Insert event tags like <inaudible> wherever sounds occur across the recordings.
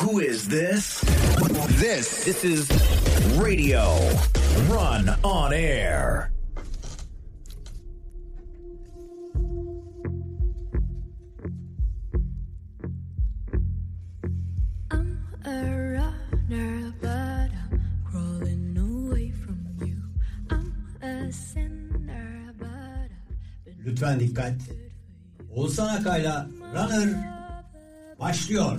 Who is this? This this is Radio Run on Air. I'm a runner, but I'm crawling away from you. I'm a sinner, but I've been Lütfen dikkat. Oğuzhan Akay'la Runner başlıyor.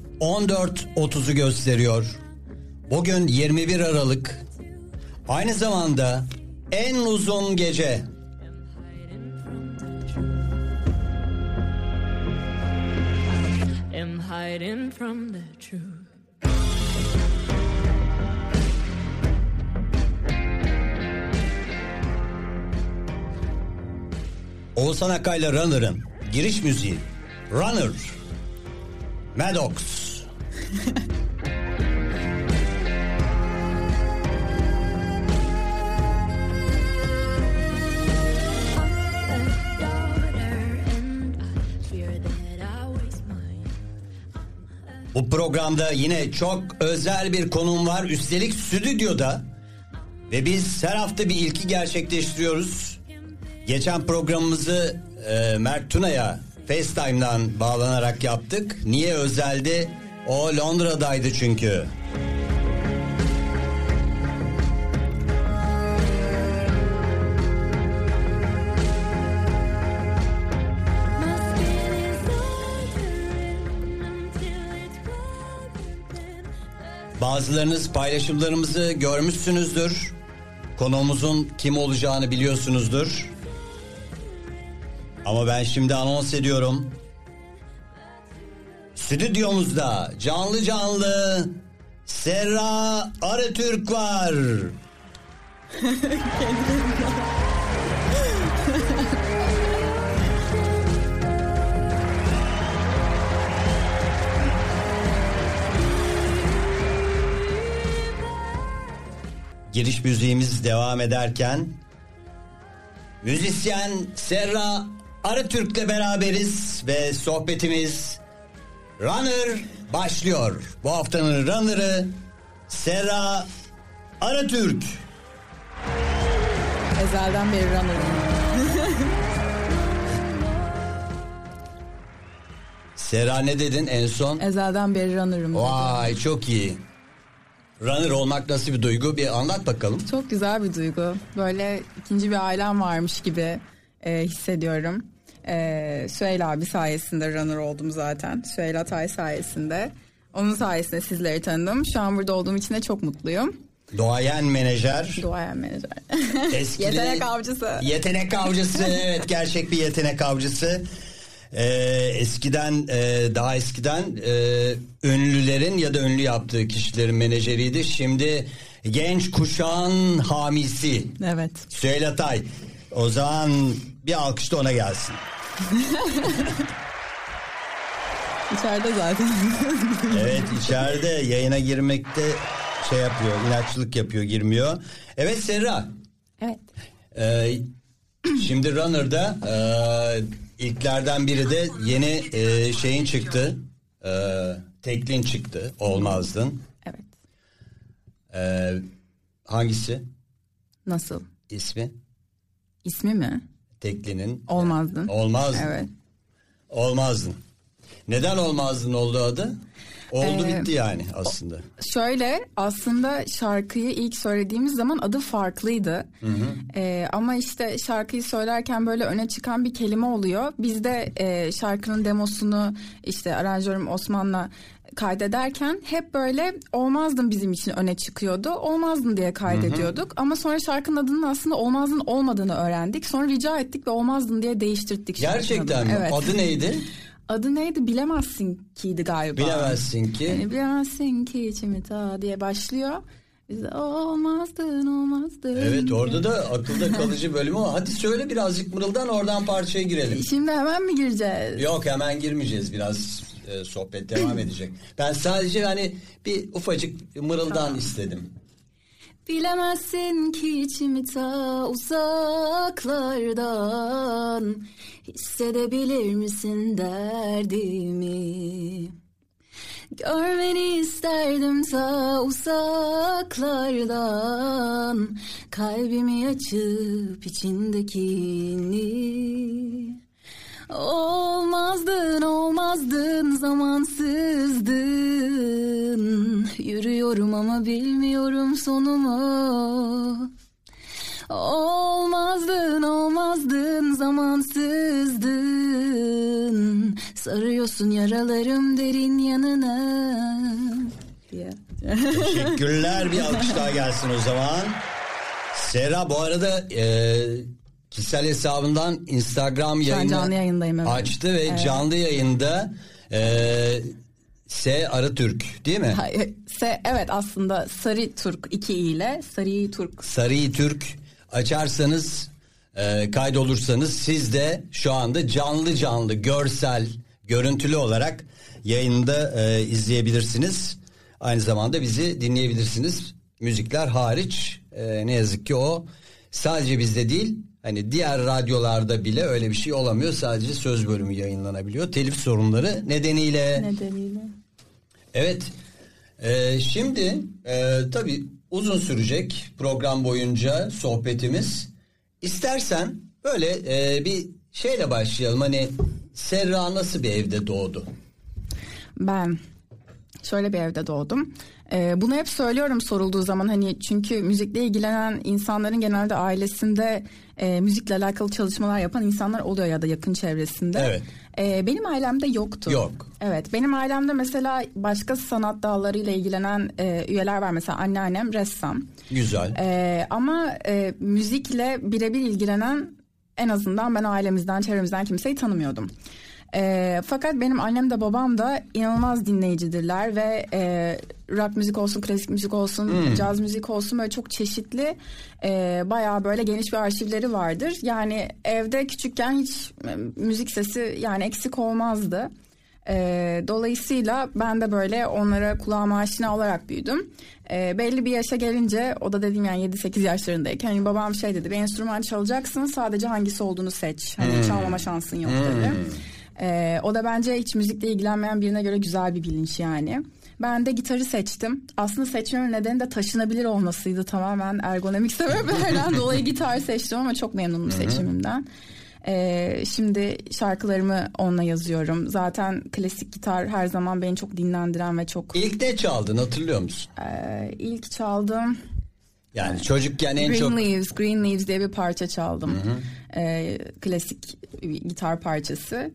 14.30'u gösteriyor. Bugün 21 Aralık. Aynı zamanda en uzun gece. am hiding from the truth. Oğuzhan Akay'la Runner'ın giriş müziği. Runner. Maddox. Bu programda yine çok özel bir konum var. Üstelik stüdyoda. Ve biz her hafta bir ilki gerçekleştiriyoruz. Geçen programımızı e, Mert Tuna'ya FaceTime'dan bağlanarak yaptık. Niye özeldi? O Londra'daydı çünkü. Bazılarınız paylaşımlarımızı görmüşsünüzdür. Konuğumuzun kim olacağını biliyorsunuzdur. Ama ben şimdi anons ediyorum. Stüdyomuzda canlı canlı Serra Arıtürk var. Giriş müziğimiz devam ederken müzisyen Serra Arıtürk'le beraberiz ve sohbetimiz Runner başlıyor. Bu haftanın Runner'ı Serra Arıtürk. Ezelden beri runner'ım. Serra ne dedin en son? Ezelden beri runner'ım. dedim. Vay çok iyi. Runner olmak nasıl bir duygu? Bir anlat bakalım. Çok güzel bir duygu. Böyle ikinci bir ailem varmış gibi e, hissediyorum. E, Süheyl abi sayesinde runner oldum zaten. Süheyl Atay sayesinde. Onun sayesinde sizleri tanıdım. Şu an burada olduğum için de çok mutluyum. Doğayan menajer. Duayen menajer. <laughs> Eskili- Yetenek avcısı. Yetenek avcısı <laughs> evet gerçek bir yetenek avcısı. Ee, eskiden e, daha eskiden e, ünlülerin ya da ünlü yaptığı kişilerin menajeriydi. Şimdi genç kuşağın hamisi evet. Süheyl Atay. O zaman bir alkış da ona gelsin. <laughs> İçeride zaten. Evet içeride yayına girmekte şey yapıyor inatçılık yapıyor girmiyor. Evet Serra evet. Ee, şimdi Runner'da e, ilklerden biri de yeni e, şeyin çıktı. E, teklin çıktı. Olmazdın. Evet. E, hangisi? Nasıl? ismi? İsmi mi? Teklinin. Olmazdın. Olmazdın. Evet. Olmazdın. Neden olmazdın oldu adı? Oldu Ee, bitti yani aslında. Şöyle aslında şarkıyı ilk söylediğimiz zaman adı farklıydı. Ee, ama işte şarkıyı söylerken böyle öne çıkan bir kelime oluyor. Biz de e, şarkının demosunu işte aranjörüm Osman'la kaydederken hep böyle olmazdın bizim için öne çıkıyordu. Olmazdın diye kaydediyorduk. Ama sonra şarkının adının aslında olmazdın olmadığını öğrendik. Sonra rica ettik ve olmazdın diye değiştirdik. Gerçekten mi? Evet. Adı neydi? <laughs> Adı neydi bilemezsin kiydi galiba. Bilemezsin ki. Yani bilemezsin ki içimi ta diye başlıyor. Biz olmazdın olmazdın. Evet orada da akılda kalıcı bölümü var. Hadi söyle birazcık mırıldan oradan parçaya girelim. Şimdi hemen mi gireceğiz? Yok hemen girmeyeceğiz biraz e, sohbet devam edecek. Ben sadece hani bir ufacık mırıldan istedim. Bilemezsin ki içimi ta uzaklardan. Hissedebilir misin derdimi? Görmeni isterdim ta uzaklardan. Kalbimi açıp içindekini Olmazdın olmazdın zamansızdın. Yürüyorum ama bilmiyorum sonumu. Olmazdın olmazdın zamansızdın. Sarıyorsun yaralarım derin yanına. Diye. Teşekkürler. Bir alkış daha gelsin o zaman. Sera bu arada e, kişisel hesabından Instagram yayını canlı yayındayım, evet. açtı ve canlı yayında e, S Arıtürk değil mi? Hayır, se- evet aslında Sarı iki i ile Sarı Turk Sarı Türk açarsanız e, kaydolursanız siz de şu anda canlı canlı görsel görüntülü olarak yayında e, izleyebilirsiniz. Aynı zamanda bizi dinleyebilirsiniz. Müzikler hariç e, ne yazık ki o sadece bizde değil hani diğer radyolarda bile öyle bir şey olamıyor. Sadece söz bölümü yayınlanabiliyor. Telif sorunları nedeniyle. nedeniyle. Evet. Ee, şimdi e, tabii uzun sürecek program boyunca sohbetimiz. İstersen böyle e, bir şeyle başlayalım. Hani Serra nasıl bir evde doğdu? Ben şöyle bir evde doğdum. Ee, bunu hep söylüyorum sorulduğu zaman hani çünkü müzikle ilgilenen insanların genelde ailesinde e, müzikle alakalı çalışmalar yapan insanlar oluyor ya da yakın çevresinde. Evet. Ee, benim ailemde yoktu. Yok. Evet benim ailemde mesela başka sanat dallarıyla ilgilenen e, üyeler var. Mesela anneannem ressam. Güzel. Ee, ama e, müzikle birebir ilgilenen en azından ben ailemizden, çevremizden kimseyi tanımıyordum. Ee, fakat benim annem de babam da inanılmaz dinleyicidirler ve e, rock müzik olsun, klasik müzik olsun, caz müzik olsun böyle çok çeşitli e, bayağı böyle geniş bir arşivleri vardır. Yani evde küçükken hiç e, müzik sesi yani eksik olmazdı. Ee, dolayısıyla ben de böyle onlara kulağıma aşina olarak büyüdüm. Ee, belli bir yaşa gelince o da dediğim yani 7-8 yaşlarındayken hani babam şey dedi bir enstrüman çalacaksın sadece hangisi olduğunu seç. Hani çalmama şansın yok dedi. Ee, o da bence hiç müzikle ilgilenmeyen birine göre güzel bir bilinç yani. Ben de gitarı seçtim. Aslında seçmemin nedeni de taşınabilir olmasıydı tamamen ergonomik <laughs> sebeplerden dolayı gitar seçtim ama çok memnunum seçimimden. Ee, şimdi şarkılarımı onunla yazıyorum. Zaten klasik gitar her zaman beni çok dinlendiren ve çok İlk ne çaldın hatırlıyor musun? e, ilk çaldım. Yani çocukken en Green çok Leaves, Green Leaves diye bir parça çaldım. Ee, klasik bir gitar parçası.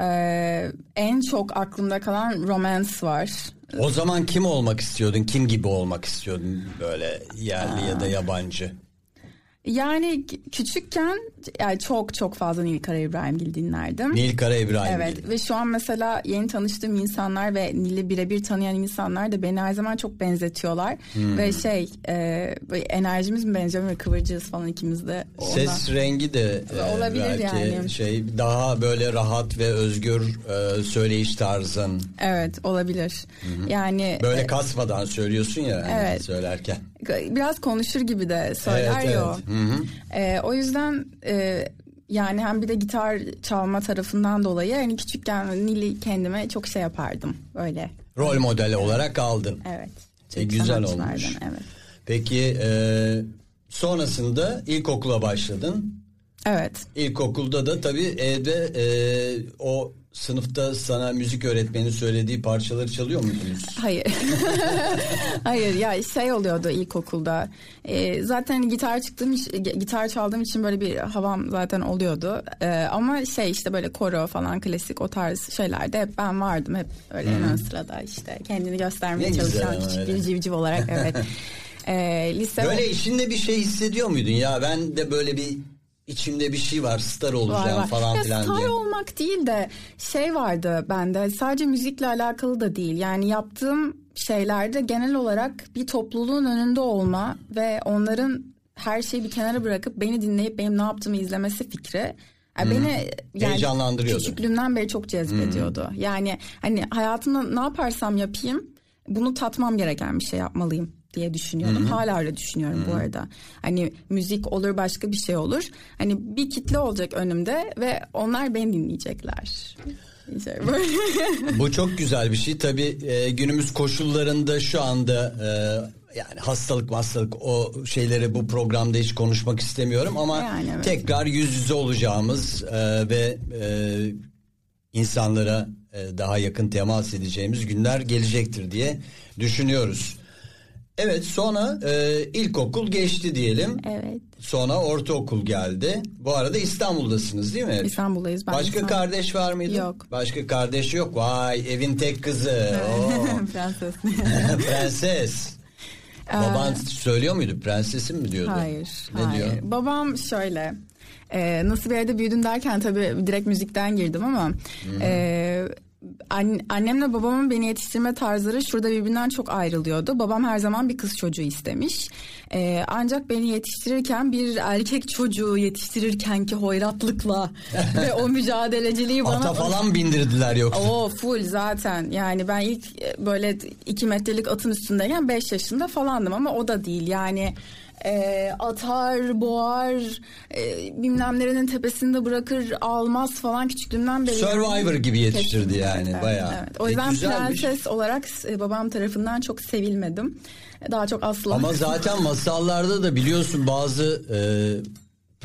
Ee, en çok aklımda kalan Romance var. o zaman kim olmak istiyordun? Kim gibi olmak istiyordun böyle yerli ya da yabancı? Yani küçükken yani çok çok fazla Nil Kara İbrahimgil dinlerdim. Nil Kara İbrahim. Evet ve şu an mesela yeni tanıştığım insanlar ve Nil'i birebir tanıyan insanlar da beni her zaman çok benzetiyorlar. Hmm. Ve şey e, enerjimiz mi benziyor böyle kıvırcığız falan ikimiz de. Ondan. Ses rengi de e, Olabilir belki yani. şey daha böyle rahat ve özgür e, söyleyiş tarzın. Evet olabilir. Yani Böyle e, kasmadan söylüyorsun ya hani Evet. söylerken. biraz konuşur gibi de söyler Evet, ya evet. Hı hı. E, o yüzden e, yani hem bir de gitar çalma tarafından dolayı hani küçükken Nil'i kendime çok şey yapardım böyle. Rol modeli olarak aldın. Evet. E, güzel olmuş. Evet. Peki e, sonrasında ilkokula başladın. Evet. İlkokulda da tabii evde e, o sınıfta sana müzik öğretmeni söylediği parçaları çalıyor muydunuz? Hayır. <laughs> Hayır ya şey oluyordu ilkokulda. Ee, zaten gitar çıktığım gitar çaldığım için böyle bir havam zaten oluyordu. Ee, ama şey işte böyle koro falan klasik o tarz şeylerde hep ben vardım. Hep öyle en ön sırada işte kendini göstermeye Ne çalışan küçük öyle. bir civciv olarak evet. <laughs> Ee, lise Böyle içinde bir şey hissediyor muydun ya ben de böyle bir içimde bir şey var star Var, olacağım var. falan Ya filan star diye. olmak değil de şey vardı bende sadece müzikle alakalı da değil. Yani yaptığım şeylerde genel olarak bir topluluğun önünde olma ve onların her şeyi bir kenara bırakıp beni dinleyip benim ne yaptığımı izlemesi fikri. Yani beni yani Heyecanlandırıyordu. küçüklüğümden beri çok cezbediyordu. Yani hani hayatımda ne yaparsam yapayım bunu tatmam gereken bir şey yapmalıyım diye düşünüyordum. Hala öyle düşünüyorum bu arada. Hani müzik olur başka bir şey olur. Hani bir kitle olacak önümde ve onlar beni dinleyecekler. Şey. Bu çok güzel bir şey. Tabii e, günümüz koşullarında şu anda e, yani hastalık hastalık o şeyleri bu programda hiç konuşmak istemiyorum ama Yani evet. tekrar yüz yüze olacağımız e, ve e, insanlara e, daha yakın temas edeceğimiz günler gelecektir diye düşünüyoruz. Evet sonra e, ilkokul geçti diyelim. evet. Sonra ortaokul geldi. Bu arada İstanbul'dasınız değil mi? İstanbul'dayız. Ben Başka İstanbul- kardeş var mıydı? Yok. Başka kardeş yok. Vay evin tek kızı. <laughs> Prenses. <laughs> Prenses. Baban söylüyor muydu? Prensesim mi diyordu? Hayır. Ne hayır. diyor? Babam şöyle. e, nasıl bir yerde büyüdüm derken tabii direkt müzikten girdim ama e, an- annemle babamın beni yetiştirme tarzları şurada birbirinden çok ayrılıyordu. Babam her zaman bir kız çocuğu istemiş. E, ancak beni yetiştirirken bir erkek çocuğu yetiştirirkenki hoyratlıkla <laughs> ve o mücadeleciliği bana Ata falan bindirdiler yoksa. o full zaten yani ben ilk böyle iki metrelik atın üstündeyken 5 yaşında falandım ama o da değil yani e, atar boğar e, bilmem nerenin tepesinde bırakır almaz falan küçüklüğümden beri. Survivor gibi yetiştirdi Kesinlikle, yani, bayağı. Evet. O E, yüzden güzelmiş. prenses olarak e, babam tarafından çok sevilmedim. Daha çok aslan. Ama zaten <laughs> masallarda da biliyorsun bazı e,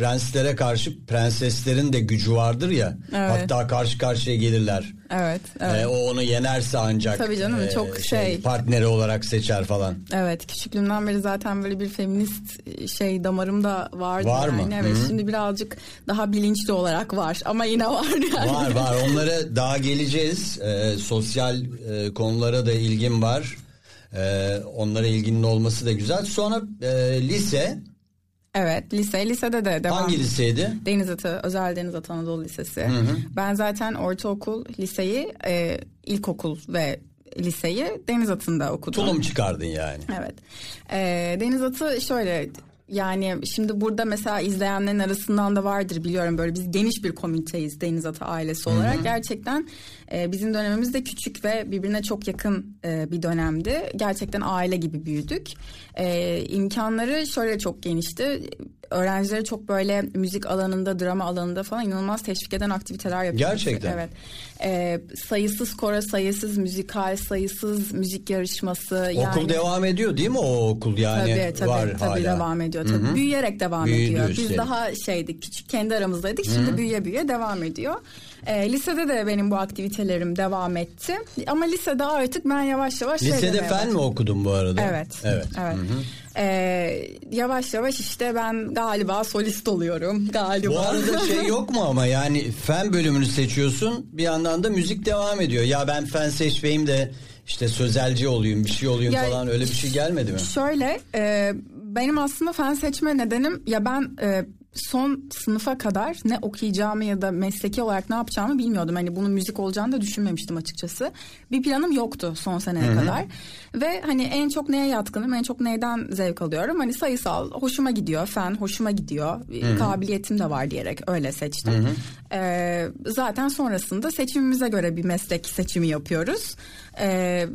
prenslere karşı prenseslerin de gücü vardır ya. Evet. Hatta karşı karşıya gelirler. Evet, evet. E, o onu yenerse ancak Tabii canım, çok şey- partneri olarak seçer falan. Evet küçüklüğümden beri zaten böyle bir feminist şey damarımda vardı. Var mı? yani. Evet Hı hı. şimdi birazcık daha bilinçli olarak var ama yine <laughs> var yani. Var var onlara daha geleceğiz. Ee, sosyal e, konulara da ilgim var. Ee, onlara ilginin olması da güzel. Sonra e, lise Evet lise lisede de devam. hangi liseydi? Denizatı Özel Denizatı Anadolu Lisesi. Ben zaten ortaokul liseyi e, ilkokul ve liseyi Denizat'ında okudum. Tulum çıkardın yani. Evet. Ee, deniz atı şöyle yani şimdi burada mesela izleyenlerin arasından da vardır biliyorum böyle biz geniş bir komüniteyiz deniz atı ailesi olarak. Gerçekten e, bizim dönemimiz de küçük ve birbirine çok yakın e, bir dönemdi. Gerçekten aile gibi büyüdük. E, imkanları şöyle çok genişti. Öğrencileri çok böyle müzik alanında, drama alanında falan inanılmaz teşvik eden aktiviteler yapıyoruz. Gerçekten. Evet. E, sayısız koro, sayısız müzikal, sayısız müzik yarışması. Okul yani... devam ediyor değil mi o okul yani? Tabii tabii, var tabii hala. devam ediyor. Tabii. Büyüyerek devam Büyüdü ediyor. Biz üstelik. daha şeydik küçük kendi aramızdaydık. Şimdi büyüye büyüye devam ediyor. Ee, lisede de benim bu aktivitelerim devam etti. Ama lisede artık ben yavaş yavaş şey Lisede demeye fen mi okudun bu arada? Evet. Evet. Evet. Ee, yavaş yavaş işte ben galiba solist oluyorum galiba. Bu arada şey yok mu ama yani fen bölümünü seçiyorsun bir yandan da müzik devam ediyor. Ya ben fen seçmeyeyim de işte sözelci olayım bir şey olayım Ya- falan öyle bir şey gelmedi mi? Şöyle e, benim aslında fen seçme nedenim ya ben e, son sınıfa kadar ne okuyacağımı ya da mesleki olarak ne yapacağımı bilmiyordum. Hani bunun müzik olacağını da düşünmemiştim açıkçası. Bir planım yoktu son seneye kadar. Ve hani en çok neye yatkınım, en çok neyden zevk alıyorum? Hani sayısal hoşuma gidiyor, fen hoşuma gidiyor. Kabiliyetim de var diyerek öyle seçtim. E, zaten sonrasında seçimimize göre bir meslek seçimi yapıyoruz. E,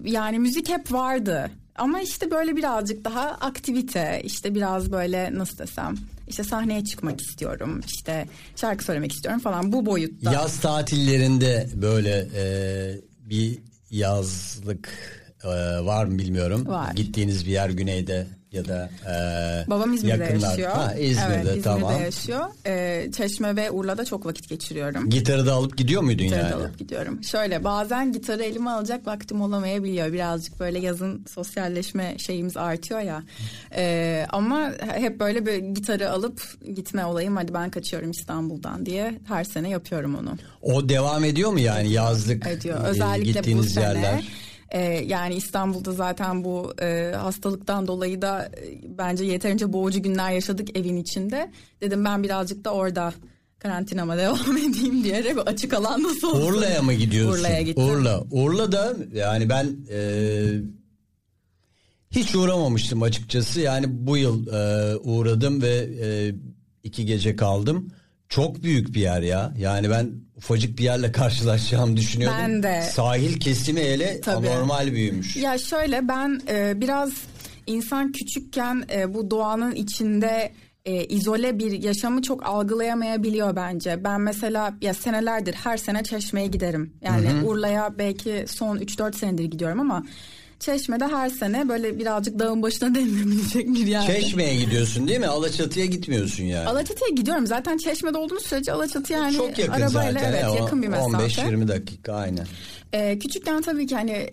yani müzik hep vardı. Ama işte böyle birazcık daha aktivite işte biraz böyle nasıl desem işte sahneye çıkmak istiyorum işte şarkı söylemek istiyorum falan bu boyutta. Yaz tatillerinde böyle e, bir yazlık e, var mı bilmiyorum. Var. Gittiğiniz bir yer güneyde ya da e, Babam İzmir'de yakınlar. yaşıyor. Ha, İzmir'de evet, İzmir'de tamam. yaşıyor. Ee, Çeşme ve Urla'da çok vakit geçiriyorum. Gitarı da alıp gidiyor muydun Gitarı yani? da alıp gidiyorum. Şöyle bazen gitarı elime alacak vaktim olamayabiliyor. Birazcık böyle yazın sosyalleşme şeyimiz artıyor ya. Ee, ama hep böyle bir gitarı alıp gitme olayım. Hadi ben kaçıyorum İstanbul'dan diye her sene yapıyorum onu. O devam ediyor mu yani yazlık ediyor. e, Özellikle bu gittiğiniz sene. yerler? E, yani İstanbul'da zaten bu e, hastalıktan dolayı da e, bence yeterince boğucu günler yaşadık evin içinde. Dedim ben birazcık da orada karantinama devam <laughs> edeyim diyerek açık alan nasıl olsun. Urla'ya mı gidiyorsun? Urla'ya gittim. Urla. Urla'da yani ben e, hiç uğramamıştım açıkçası. Yani bu yıl e, uğradım ve e, iki gece kaldım. Çok büyük bir yer ya. Yani ben ufacık bir yerle karşılaşacağımı düşünüyordum. Ben de. Sahil kesimi hele Tabii. anormal büyümüş. Ya şöyle ben e, biraz insan küçükken e, bu doğanın içinde e, izole bir yaşamı çok algılayamayabiliyor bence. Ben mesela ya senelerdir her sene Çeşme'ye giderim. Yani Urla'ya belki son 3-4 senedir gidiyorum ama Çeşme'de her sene böyle birazcık dağın başına <laughs> denilebilecek bir yer. Çeşme'ye gidiyorsun değil mi? Alaçatı'ya gitmiyorsun yani. Alaçatı'ya gidiyorum. Zaten Çeşme'de olduğunuz sürece Alaçatı yani Çok yakın arabayla zaten. evet ya, yakın bir mesafe. 15-20 dakika aynen. Ee, küçükken tabii ki hani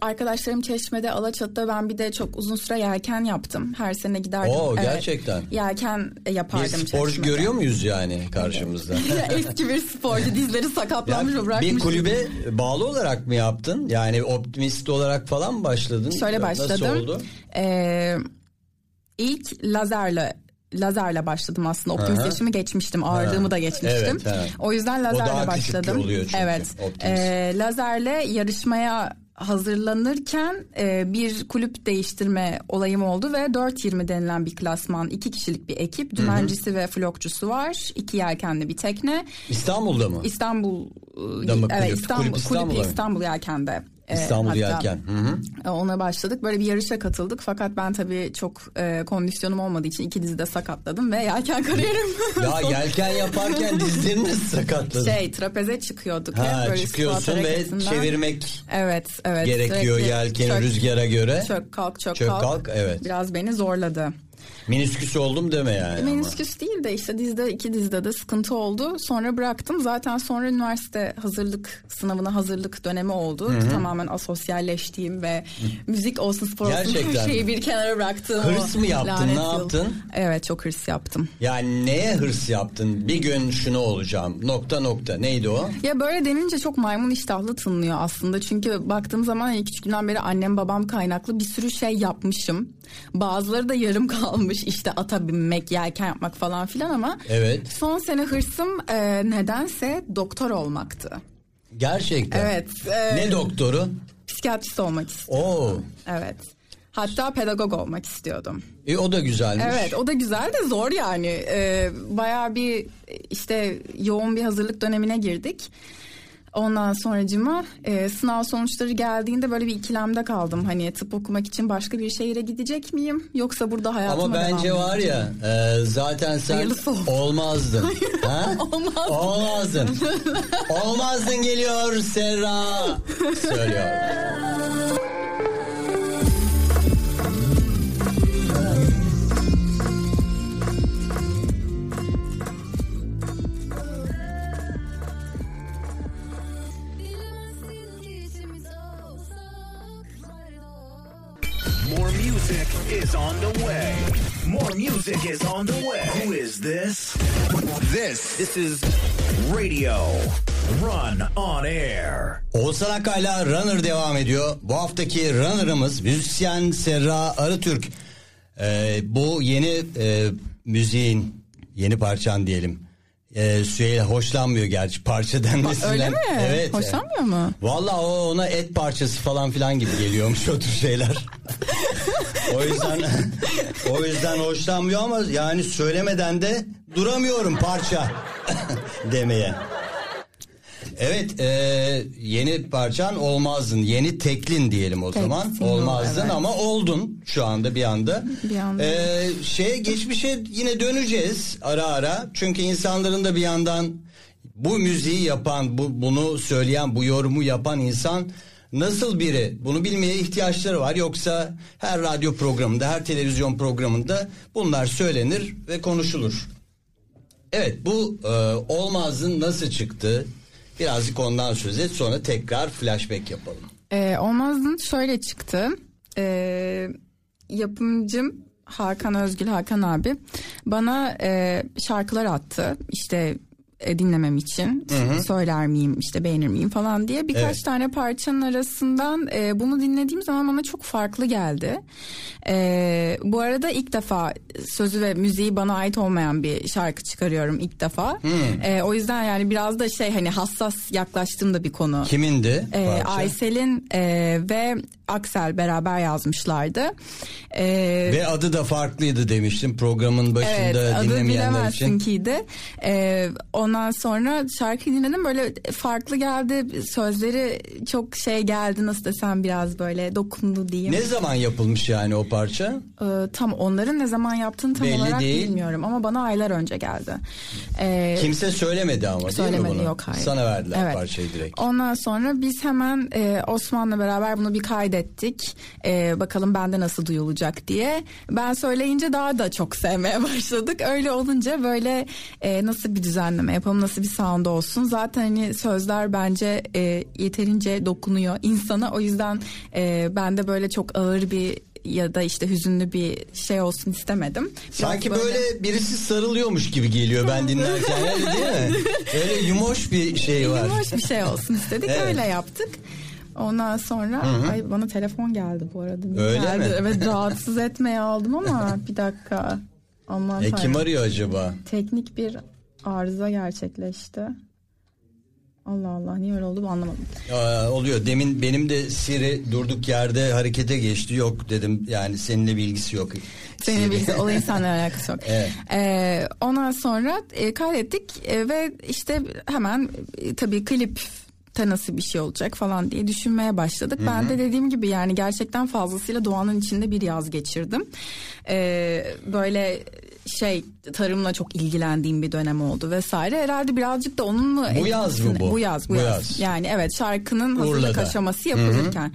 arkadaşlarım Çeşme'de, Alaçatı'da ben bir de çok uzun süre yelken yaptım. Her sene giderdim. Oo, Evet. gerçekten. Yelken Bir yapardım sporcu Çeşme'de. görüyor muyuz yani karşımızda? <laughs> Eski bir sporcu dizleri sakatlanmış Ya ve bırakmış. bir kulübe bağlı olarak mı yaptın? Yani optimist olarak falan mı başladın? Şöyle başladım. Nasıl oldu? Ee, ilk lazerle lazerle başladım aslında. Optimist Aha. yaşımı geçmiştim. Ağırlığımı da geçmiştim. Evet, evet. O yüzden daha lazerle küçük başladım. oluyor çünkü, evet. optimist. Ee, lazerle yarışmaya hazırlanırken e, bir kulüp değiştirme olayım oldu ve 4.20 denilen bir klasman iki kişilik bir ekip dümencisi ve flokçusu var iki yelkenli bir tekne İstanbul'da mı? İstanbul Da mı evet kulüp? İstanbul Kulüp İstanbul'da kulüp? İstanbul yelkende E, İstanbul hatta. Yelken. E, Ona başladık. Böyle bir yarışa katıldık. Fakat ben tabii çok e, kondisyonum olmadığı için iki dizide sakatladım ve yelken kariyerim. <laughs> Ya <laughs> yelken yaparken dizlerini nasıl sakatladın? şey trapeze çıkıyorduk. ha, böyle çıkıyorsun ve hareketinden. çevirmek Evet, evet. gerekiyor yelkeni çök- rüzgara göre. Çök kalk çök, Çök kalk. kalk, evet. Biraz beni zorladı. Menisküs oldum deme yani. ama. Menisküs değil de işte dizde iki dizde de sıkıntı oldu. Sonra bıraktım. Zaten sonra üniversite hazırlık sınavına hazırlık dönemi oldu. Tamamen asosyalleştiğim ve müzik olsun spor olsun her Gerçekten şeyi mi? bir kenara bıraktığım Hırs mı yaptın, ne yıl. yaptın? Evet çok hırs yaptım. Yani neye hırs yaptın? Bir gün şunu olacağım. Nokta nokta. Neydi o? Ya böyle denince çok maymun iştahlı tınlıyor aslında. Çünkü baktığım zaman hani küçüklüğümden beri annem babam kaynaklı bir sürü şey yapmışım. Bazıları da yarım kalmış işte ata binmek, yelken yapmak falan filan ama Evet. son sene hırsım e, nedense doktor olmaktı. Gerçekten. Evet. e, Ne doktoru? Psikiyatrist olmak istiyordum. Oo. Evet. Hatta pedagog olmak istiyordum. E, o da güzelmiş. Evet o da güzel de zor yani. Ee, bayağı bir işte yoğun bir hazırlık dönemine girdik. Ondan sonracıma e, sınav sonuçları geldiğinde böyle bir ikilemde kaldım. Hani tıp okumak için başka bir şehire gidecek miyim? Yoksa burada hayatıma Ama bence var ya e, zaten sen olmazdın. <laughs> ha? Olmazdım. Olmazdın. <laughs> Olmazdın geliyor Serra. Söylüyor. Music is on the way. Who is this? This this is Radio Run on Air. Oğuzhan Akay'la Runner devam ediyor. Bu haftaki Runner'ımız müzisyen Serra Arıtürk. Ee, bu yeni e, müziğin yeni parçan diyelim. Ee, Süheyl hoşlanmıyor gerçi parça denmesinden. Öyle mi? Evet. Hoşlanmıyor mu? Valla o ona et parçası falan filan gibi geliyormuş o tür şeyler. o yüzden o yüzden hoşlanmıyor ama yani söylemeden de duramıyorum parça <laughs> demeye. Evet e, yeni parçan olmazdın yeni teklin diyelim o Tek zaman single, olmazdın evet. ama oldun şu anda bir anda. Bir anda. E, şeye geçmişe yine döneceğiz ara ara çünkü insanların da bir yandan bu müziği yapan bu bunu söyleyen bu yorumu yapan insan nasıl biri bunu bilmeye ihtiyaçları var yoksa her radyo programında her televizyon programında bunlar söylenir ve konuşulur. Evet bu e, olmazın nasıl çıktı? Birazcık ondan söz et sonra tekrar flashback yapalım. Ee, olmazdın şöyle çıktı. Ee, yapımcım Hakan Özgül Hakan abi bana e, şarkılar attı. İşte dinlemem için söyler miyim işte beğenir miyim falan diye birkaç Evet. tane parçanın arasından e, bunu dinlediğim zaman bana çok farklı geldi. E, bu arada ilk defa sözü ve müziği bana ait olmayan bir şarkı çıkarıyorum ilk defa. E, o yüzden yani biraz da şey hani hassas yaklaştığım da bir konu. Kimindi E? Aysel'in e, ve Aksel beraber yazmışlardı. E, Ve adı da farklıydı demiştim programın başında Evet adı dinlemeyenler bilemezsin için. kiydi. Ee, ondan sonra şarkıyı dinledim böyle farklı geldi. Sözleri çok şey geldi nasıl desem biraz böyle dokundu diyeyim. Ne zaman yapılmış yani o parça? Ee, tam onların ne zaman yaptığını tam Belli olarak değil. bilmiyorum ama bana aylar önce geldi. Ee, Kimse söylemedi ama değil mi Söylemedi bunu? yok hayır. Sana verdiler Evet. parçayı direkt. Ondan sonra biz hemen e, Osman'la beraber bunu bir kaydettik. E, bakalım bende nasıl duyulacak diye. Ben söyleyince daha da çok sevmeye <laughs> başladık. Öyle olunca böyle e, nasıl bir düzenleme yapalım, nasıl bir sound olsun. Zaten hani sözler bence e, yeterince dokunuyor insana. O yüzden e, ben de böyle çok ağır bir ya da işte hüzünlü bir şey olsun istemedim. Biraz Sanki böyle... birisi sarılıyormuş gibi geliyor ben dinlerken öyle değil mi? <laughs> Öyle yumoş bir şey var. Yumuş bir şey olsun istedik Evet. öyle yaptık. Ondan sonra ay bana telefon geldi bu arada. Öyle geldi? mi? Evet rahatsız etmeye aldım ama <laughs> bir dakika. Aman E kim arıyor acaba? Teknik bir arıza gerçekleşti. Allah Allah niye öyle oldu anlamadım. Aa, oluyor. Demin benim de Siri durduk yerde harekete geçti. Yok dedim yani seninle bir ilgisi yok. Senin Siri. bilgisi olayın <laughs> seninle alakası yok. Evet. Ee, ondan sonra e, kaydettik e, ve işte hemen e, tabii klip de nasıl bir şey olacak falan diye düşünmeye başladık. Ben de dediğim gibi yani gerçekten fazlasıyla doğanın içinde bir yaz geçirdim. Ee, böyle şey tarımla çok ilgilendiğim bir dönem oldu vesaire. Herhalde birazcık da onun mu Bu yaz mı bu? Bu yaz, bu, Bu yaz. yaz. Yani evet şarkının hazırlık Urla'da. aşaması yapılırken.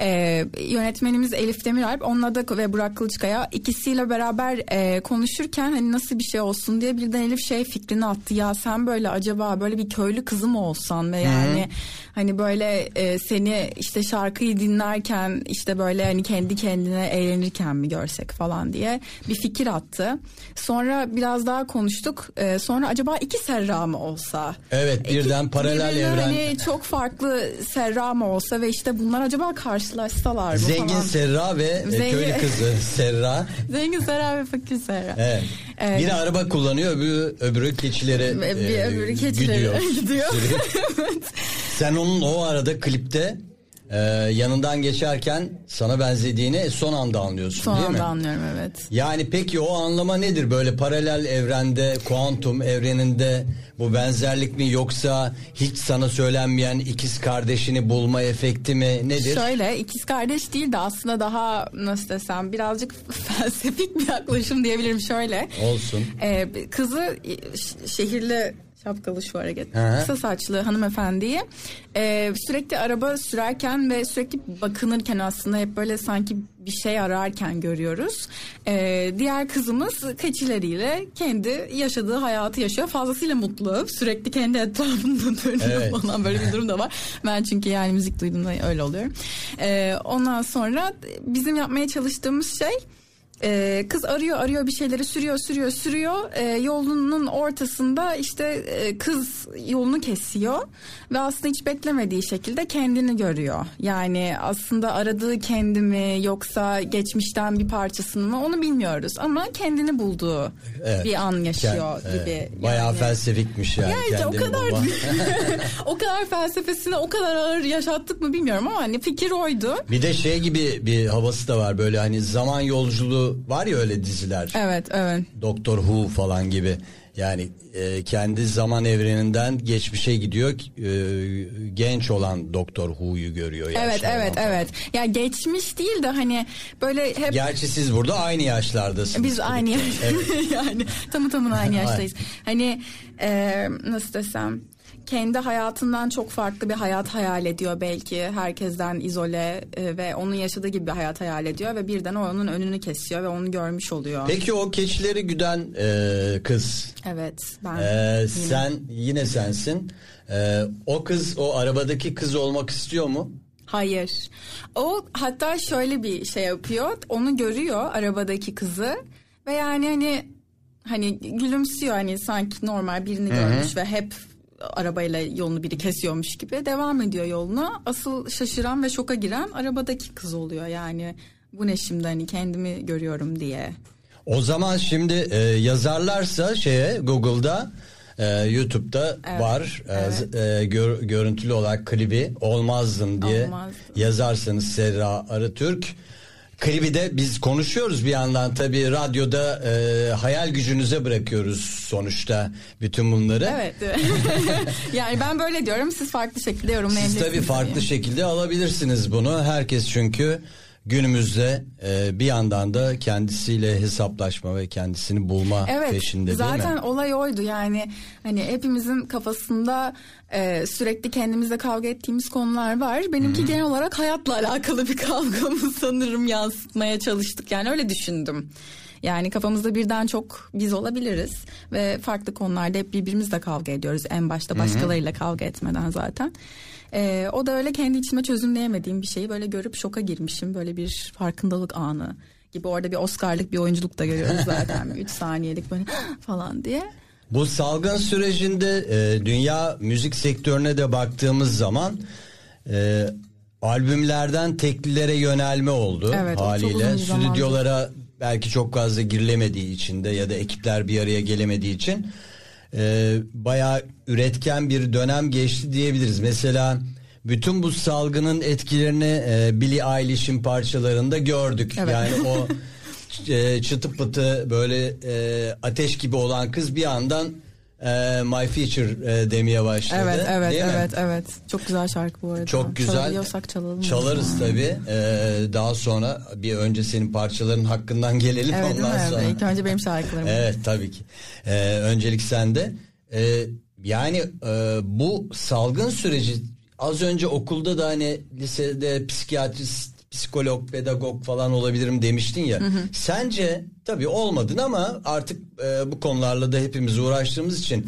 Ee, yönetmenimiz Elif Demiralp onunla da ve Burak Kılıçkaya ikisiyle beraber e, konuşurken hani nasıl bir şey olsun diye birden Elif şey fikrini attı ya sen böyle acaba böyle bir köylü kızı mı olsan ve yani hani böyle e, seni işte şarkıyı dinlerken işte böyle hani kendi kendine eğlenirken mi görsek falan diye bir fikir attı. Sonra biraz daha konuştuk. Ee, sonra acaba iki Serra mı olsa? Evet, birden İki- paralel birbirinden evren. Hani çok farklı Serra mı olsa ve işte bunlar acaba karşılaşsalar mı Zengin falan. Serra ve e, Zengin- köylü kızı Serra. <laughs> Zengin Serra ve fakir Serra. Evet. Evet. Biri araba kullanıyor öbürü, öbürü keçileri Ve bir e, öbürü keçilere güdüyor. gidiyor. <laughs> <laughs> Sen onun o arada klipte e, yanından geçerken sana benzediğini son anda anlıyorsun Son değil mi? anda anlıyorum evet. Yani peki o anlama nedir? Böyle paralel evrende, kuantum evreninde bu benzerlik mi yoksa hiç sana söylenmeyen ikiz kardeşini bulma efekti mi nedir? Şöyle ikiz kardeş değil de aslında daha nasıl desem birazcık <laughs> felsefik bir yaklaşım diyebilirim şöyle. Olsun. Ee, kızı şehirli şapkalı şu hareket. Hı. Kısa saçlı hanımefendiyi e, sürekli araba sürerken ve sürekli bakınırken aslında hep böyle sanki bir şey ararken görüyoruz. E, diğer kızımız keçileriyle kendi yaşadığı hayatı yaşıyor. Fazlasıyla mutlu. Sürekli kendi etrafında <laughs> dönüyor Evet. falan böyle bir durum da var. Ben çünkü yani müzik duyduğumda öyle oluyorum. E, ondan sonra bizim yapmaya çalıştığımız şey ee, kız arıyor arıyor bir şeyleri sürüyor sürüyor sürüyor Ee, yolunun ortasında işte e, kız yolunu kesiyor ve aslında hiç beklemediği şekilde kendini görüyor yani aslında aradığı kendimi yoksa geçmişten bir parçasını mı onu bilmiyoruz ama kendini bulduğu Evet. bir an yaşıyor Kend- gibi evet. Bayağı yani. felsefikmiş yani. Ya işte o kadar <laughs> o kadar felsefesine o kadar ağır yaşattık mı bilmiyorum ama hani fikir oydu. Bir de şey gibi bir havası da var böyle hani zaman yolculuğu var ya öyle diziler. Evet evet. Doktor Who falan gibi. Yani e, kendi zaman evreninden geçmişe gidiyor. e, genç olan Doktor Who'yu görüyor. Evet evet falan. evet. Ya geçmiş değil de hani böyle hep Gerçi siz burada aynı yaşlardasınız. Biz aynı yaş <laughs> yani tamı tamına <laughs> aynı yaştayız. Hani e, nasıl desem kendi hayatından çok farklı bir hayat hayal ediyor belki herkesten izole e, ve onun yaşadığı gibi bir hayat hayal ediyor ve birden onun önünü kesiyor ve onu görmüş oluyor. Peki o keçileri güden e, kız. Evet ben E, yine- sen yine sensin. E, o kız o arabadaki kız olmak istiyor mu? Hayır. O hatta şöyle bir şey yapıyor. Onu görüyor arabadaki kızı ve yani hani hani gülümsüyor hani sanki normal birini görmüş ve hep arabayla yolunu biri kesiyormuş gibi devam ediyor yoluna. Asıl şaşıran ve şoka giren arabadaki kız oluyor yani. Bu ne şimdi hani kendimi görüyorum diye. O zaman şimdi e, yazarlarsa şeye Google'da e, YouTube'da Evet, var E, evet. e, gör- görüntülü olarak klibi olmazdın diye Olmazdım. yazarsanız Serra Arıtürk. Klibi de biz konuşuyoruz bir yandan tabii radyoda e, hayal gücünüze bırakıyoruz sonuçta bütün bunları. Evet. <laughs> yani ben böyle diyorum siz farklı şekilde Siz yorumlayabilirsiniz. tabii farklı şekilde alabilirsiniz bunu. Herkes çünkü günümüzde e, bir yandan da kendisiyle hesaplaşma ve kendisini bulma Evet peşinde değil zaten mi? olay oydu yani hani hepimizin kafasında e, sürekli kendimizle kavga ettiğimiz konular var. Benimki genel olarak hayatla alakalı bir <laughs> kavgamı sanırım yansıtmaya çalıştık yani öyle düşündüm. Yani kafamızda birden çok biz olabiliriz ve farklı konularda hep birbirimizle kavga ediyoruz en başta başkalarıyla kavga etmeden zaten. E, o da öyle kendi içime çözümleyemediğim bir şeyi böyle görüp şoka girmişim böyle bir farkındalık anı gibi orada bir Oscar'lık bir oyunculuk da görüyoruz zaten <laughs> 3 saniyelik böyle falan diye. Bu salgın sürecinde e, dünya müzik sektörüne de baktığımız zaman e, albümlerden teklilere yönelme oldu Evet, haliyle. bir zamandır. Belki çok fazla girilemediği için de ya da ekipler bir araya gelemediği için e, bayağı üretken bir dönem geçti diyebiliriz. Mesela bütün bu salgının etkilerini e, Billie Eilish'in parçalarında gördük. Evet. Yani o <laughs> e, çıtı pıtı böyle e, ateş gibi olan kız bir yandan e, My Future e, demeye başladı. Evet evet Değil mi? evet evet. Çok güzel şarkı bu arada. Çok güzel. Çalabiliyorsak çalalım. Çalarız tabii. E, daha sonra bir önce senin parçaların hakkından gelelim Evet ondan mi? sonra. İlk önce benim şarkılarım. Evet tabii ki. Ee, öncelik sende. Ee, yani e, bu salgın süreci az önce okulda da hani lisede psikiyatrist, psikolog, pedagog falan olabilirim demiştin ya. Sence tabii olmadın ama artık e, bu konularla da hepimiz uğraştığımız için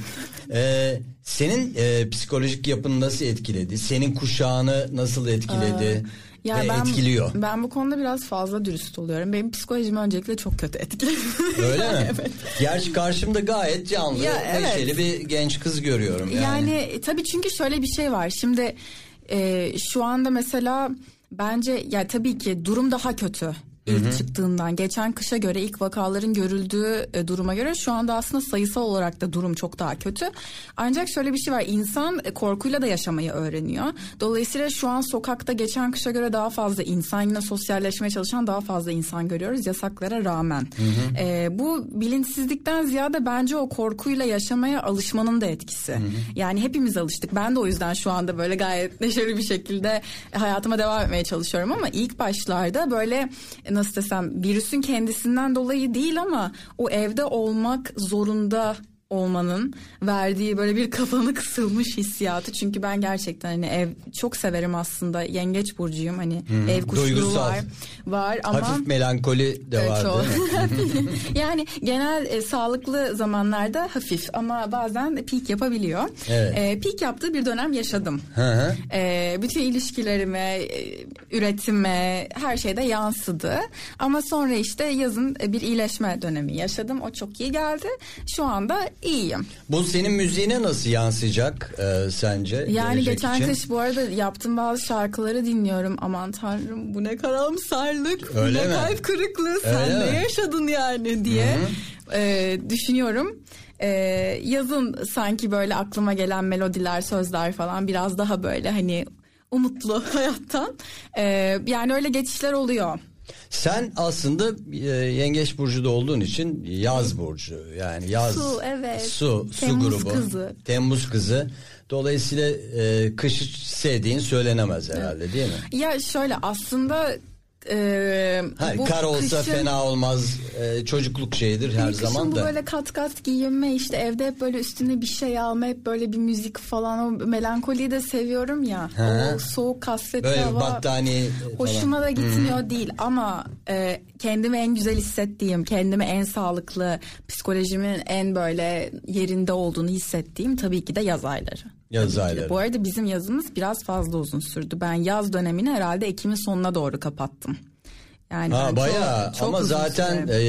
e, senin e, psikolojik yapını nasıl etkiledi? Senin kuşağını nasıl etkiledi? Ya ve ben, etkiliyor. Ben bu konuda biraz fazla dürüst oluyorum. Benim psikolojimi öncelikle çok kötü etkiledi. <laughs> Öyle mi? Gerçi karşımda gayet canlı, Ya, evet. neşeli bir genç kız görüyorum. Yani, Yani, e, tabii çünkü şöyle bir şey var. Şimdi e, şu anda mesela bence ya tabii ki durum daha kötü ilk çıktığından. Geçen kışa göre ilk vakaların görüldüğü e, duruma göre şu anda aslında sayısal olarak da durum çok daha kötü. Ancak şöyle bir şey var. İnsan e, korkuyla da yaşamayı öğreniyor. Dolayısıyla şu an sokakta geçen kışa göre daha fazla insan yine sosyalleşmeye çalışan daha fazla insan görüyoruz yasaklara rağmen. E, bu bilinçsizlikten ziyade bence o korkuyla yaşamaya alışmanın da etkisi. Yani hepimiz alıştık. Ben de o yüzden şu anda böyle gayet neşeli bir şekilde hayatıma devam etmeye çalışıyorum ama ilk başlarda böyle nasıl desem virüsün kendisinden dolayı değil ama o evde olmak zorunda olmanın verdiği böyle bir kafanı <laughs> kısılmış hissiyatı. Çünkü ben gerçekten hani ev çok severim aslında. Yengeç burcuyum hani ev kuşluğu Duygusal. var. Var ama Hafif melankoli de Evet, var çok. <laughs> yani genel e, sağlıklı zamanlarda hafif ama bazen peak yapabiliyor. Evet. E, peak yaptığı bir dönem yaşadım. Hı hı. E, bütün ilişkilerime, e, üretime her şeyde yansıdı. Ama sonra işte yazın e, bir iyileşme dönemi yaşadım. O çok iyi geldi. Şu anda iyiyim. Bu senin müziğine nasıl yansıyacak e, sence? Yani geçen için? kış bu arada yaptığım bazı şarkıları dinliyorum. Aman tanrım bu ne karamsarlık, bu Öyle ne mi? kalp kırıklığı, sen Öyle ne mi? yaşadın yani diye e, düşünüyorum. E, yazın sanki böyle aklıma gelen melodiler, sözler falan biraz daha böyle hani umutlu <laughs> hayattan. E, yani öyle geçişler oluyor. Sen aslında e, yengeç burcuda olduğun için yaz burcu yani yaz Su, evet. su su Temmuz grubu kızı. Temmuz kızı dolayısıyla e, kışı sevdiğin söylenemez herhalde değil mi? Ya şöyle aslında e, Hayır, bu kar olsa kışın- fena olmaz e, çocukluk şeyidir her Kışın zaman bu da. böyle kat kat giyinme işte evde hep böyle üstüne bir şey alma hep böyle bir müzik falan o melankoliyi de seviyorum ya. Hı. O soğuk kasvetli Böyle hava battaniye e, hoşuma falan. da gitmiyor değil ama e, kendimi en güzel hissettiğim, kendimi en sağlıklı, psikolojimin en böyle yerinde olduğunu hissettiğim tabii ki de yaz ayları. Yaz ayları. Bu arada bizim yazımız biraz fazla uzun sürdü. Ben yaz dönemini herhalde Ekim'in sonuna doğru kapattım. Yani Ha bayağı çok- çok ama zaten süre. e,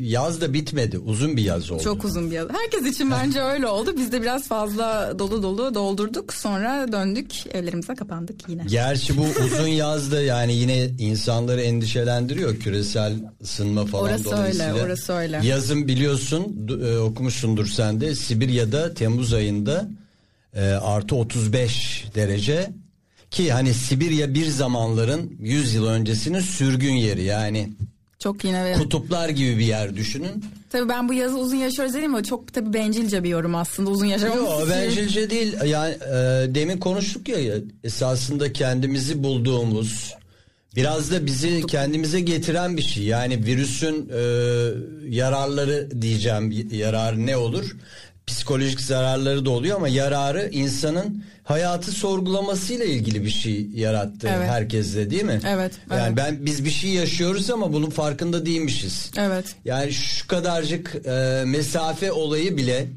yaz da bitmedi. Uzun bir yaz oldu. Çok uzun bir yıl. Herkes için <laughs> bence öyle oldu. Biz de biraz fazla dolu dolu doldurduk. Sonra döndük evlerimize kapandık yine. Gerçi bu <laughs> uzun yazda yani yine insanları endişelendiriyor küresel ısınma falan Orası dolayısıyla. öyle, orası öyle. Yazın biliyorsun e, okumuşsundur sen de Sibirya'da Temmuz ayında e, artı 35 derece ki hani Sibirya bir zamanların 100 yıl öncesinin sürgün yeri yani Çok yine ve kutuplar gibi bir yer düşünün. tabii ben bu yazı uzun yaşıyoruz dedim ama çok tabii bencilce bir yorum aslında uzun yaşamamız. Yok bencilce değil yani e, demin konuştuk ya esasında kendimizi bulduğumuz biraz da bizi kendimize getiren bir şey yani virüsün e, yararları diyeceğim Y- yararı ne olur psikolojik zararları da oluyor ama yararı insanın hayatı sorgulamasıyla ilgili bir şey yarattı Evet. herkeste değil mi? Evet, Yani evet. ben biz bir şey yaşıyoruz ama bunun farkında değilmişiz. Evet. Yani şu kadarcık e, mesafe olayı bile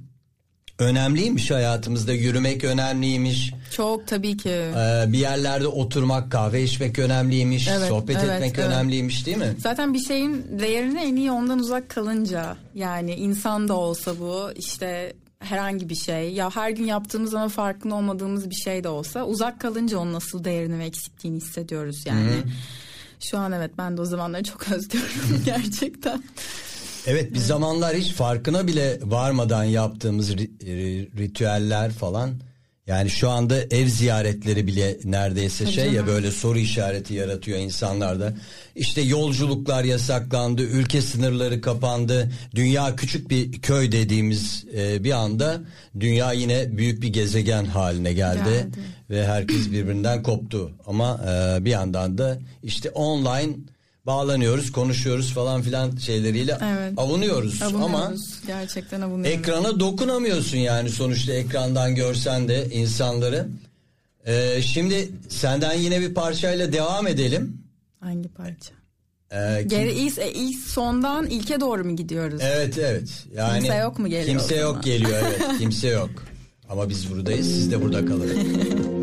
önemliymiş hayatımızda. Yürümek önemliymiş. Çok tabii ki. E, bir yerlerde oturmak, kahve içmek önemliymiş. Evet, sohbet evet, etmek evet. önemliymiş değil mi? Zaten bir şeyin değerini en iyi ondan uzak kalınca yani insan da olsa bu işte herhangi bir şey ya her gün yaptığımız ama farkında olmadığımız bir şey de olsa uzak kalınca onun nasıl değerini ve eksikliğini hissediyoruz yani. Şu an evet ben de o zamanları çok özlüyorum <laughs> gerçekten. Evet bir zamanlar hiç farkına bile varmadan yaptığımız ri- ri- ritüeller falan. Yani şu anda ev ziyaretleri bile neredeyse şey ya canım. böyle soru işareti yaratıyor insanlarda. İşte yolculuklar yasaklandı, ülke sınırları kapandı. Dünya küçük bir köy dediğimiz e, bir anda dünya yine büyük bir gezegen haline geldi. Geldi. Ve herkes birbirinden koptu. Ama e, bir yandan da işte online bağlanıyoruz, konuşuyoruz falan filan şeyleriyle Evet. avunuyoruz. Ama Avunuyoruz. Gerçekten avunuyoruz. ekrana dokunamıyorsun yani sonuçta ekrandan görsen de insanları. Ee, şimdi senden yine bir parçayla devam edelim. Hangi parça? Ee, kim- Geri ilk, e, ilk sondan ilke doğru mu gidiyoruz? Evet evet. Yani Kimse yok mu geliyor Kimse yok geliyor evet. <laughs> kimse yok. Ama biz buradayız. Siz de burada kalın. <laughs>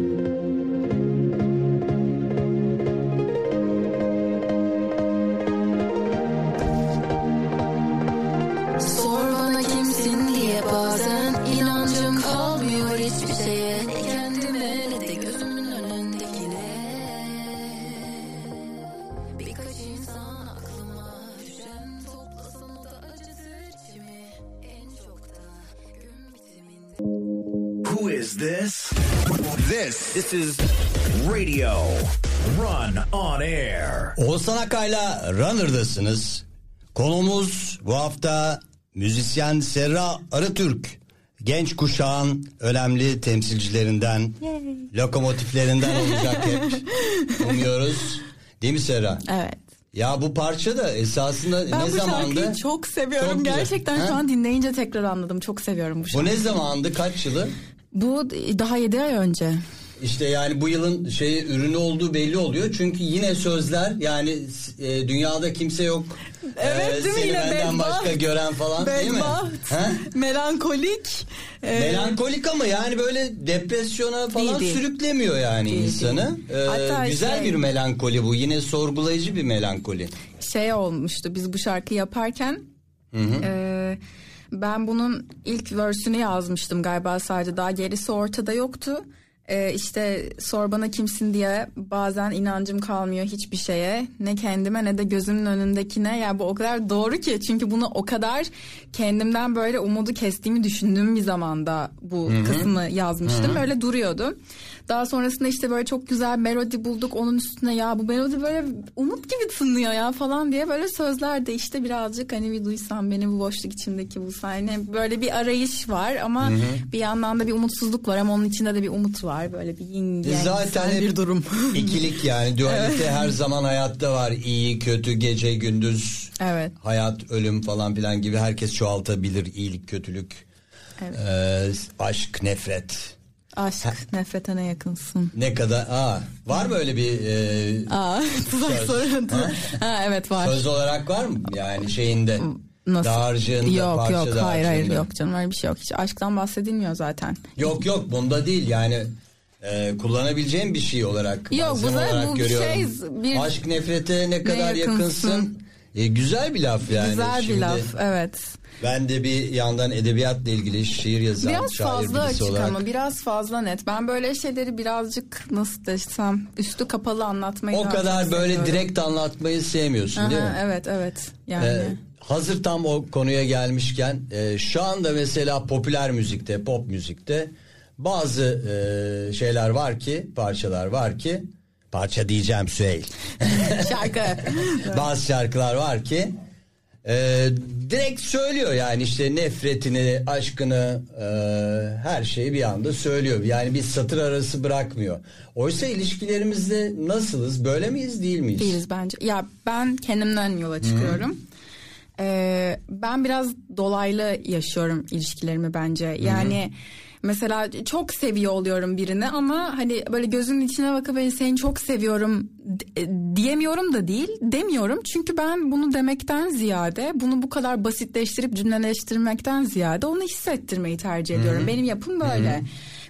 This. İs Radio Run on Air. Oğuzhan Akay'la Runner'dasınız. Konumuz bu hafta müzisyen Serra Arıtürk. Genç kuşağın önemli temsilcilerinden, lokomotiflerinden olacak hep. <laughs> Umuyoruz. Değil mi Serra? Evet. Ya bu parça da esasında Ben ne bu zamandı? şarkıyı çok seviyorum. Çok güzel. Gerçekten Ha? şu an dinleyince tekrar anladım. Çok seviyorum bu Bu şarkıyı. ne zamandı? Kaç yılı? Bu daha 7 ay önce. İşte yani bu yılın şey ürünü olduğu belli oluyor. Çünkü yine sözler yani e, dünyada kimse yok. Evet, değil mi? Yine benden bedbaht. başka gören falan değil mi? Bedbaht, Ha? melankolik. e, Melankolik ama yani böyle depresyona falan Değil, sürüklemiyor yani Değil, insanı. değil. Ee, güzel şey- bir melankoli bu. Yine sorgulayıcı bir melankoli. şey olmuştu biz bu şarkı yaparken e, ben bunun ilk versünü yazmıştım galiba sadece daha gerisi ortada yoktu. E, işte sor bana kimsin diye bazen inancım kalmıyor hiçbir şeye. Ne kendime ne de gözümün önündekine. Ya bu o kadar doğru ki çünkü bunu o kadar kendimden böyle umudu kestiğimi düşündüğüm bir zamanda bu kısmı yazmıştım. Öyle duruyordu. Daha sonrasında işte böyle çok güzel melodi bulduk. Onun üstüne ya bu melodi böyle umut gibi tınlıyor ya falan diye böyle sözler de işte birazcık hani bir duysam beni bu boşluk içimdeki bu sahne. Böyle bir arayış var ama bir yandan da bir umutsuzluk var ama onun içinde de bir umut var böyle bir yin yang Zaten hep bir durum. <laughs> ikilik yani dualite her zaman hayatta var. İyi, kötü, gece, gündüz, evet. hayat, ölüm falan filan gibi herkes çoğaltabilir. iyilik, kötülük, Evet. ee, aşk, nefret. Aşk nefrete ne yakınsın. Ne kadar aa var mı öyle bir e, Aa, <laughs> tuzak Söz. soru. Ha? Ha, evet var. söz olarak var mı yani şeyinde Nasıl? dağarcığında Yok yok hayır hayır yok canım öyle bir şey yok. Hiç aşktan bahsedilmiyor zaten. Yok yok bunda değil yani e, kullanabileceğin bir şey olarak Yok, bu olarak bu bir görüyorum. şey, bir- Aşk nefrete ne kadar yakınsın. yakınsın. E, güzel bir laf yani. Güzel bir Şimdi laf evet. Ben de bir yandan edebiyatla ilgili şiir yazan Biraz şair fazla açık olarak. ama biraz fazla net. Ben böyle şeyleri birazcık nasıl desem üstü kapalı anlatmayı o kadar böyle seviyorum. direkt anlatmayı sevmiyorsun değil Aha, mi? Evet evet yani. Ee, hazır tam o konuya gelmişken e, şu anda mesela popüler müzikte pop müzikte bazı e, şeyler var ki parçalar var ki parça diyeceğim Süheyl <laughs> Şarkı. <laughs> bazı şarkılar var ki e, direkt söylüyor yani işte nefretini aşkını e, her şeyi bir anda söylüyor yani bir satır arası bırakmıyor oysa ilişkilerimizde nasılız böyle miyiz değil miyiz? Değiliz bence. Ya ben kendimden yola çıkıyorum. Ee, ben biraz dolaylı yaşıyorum ilişkilerimi bence. Yani mesela çok seviyor oluyorum birini ama hani böyle gözünün içine bakıp ben seni çok seviyorum d- diyemiyorum da değil demiyorum. Çünkü ben bunu demekten ziyade bunu bu kadar basitleştirip cümleleştirmekten ziyade onu hissettirmeyi tercih ediyorum. Benim yapım böyle.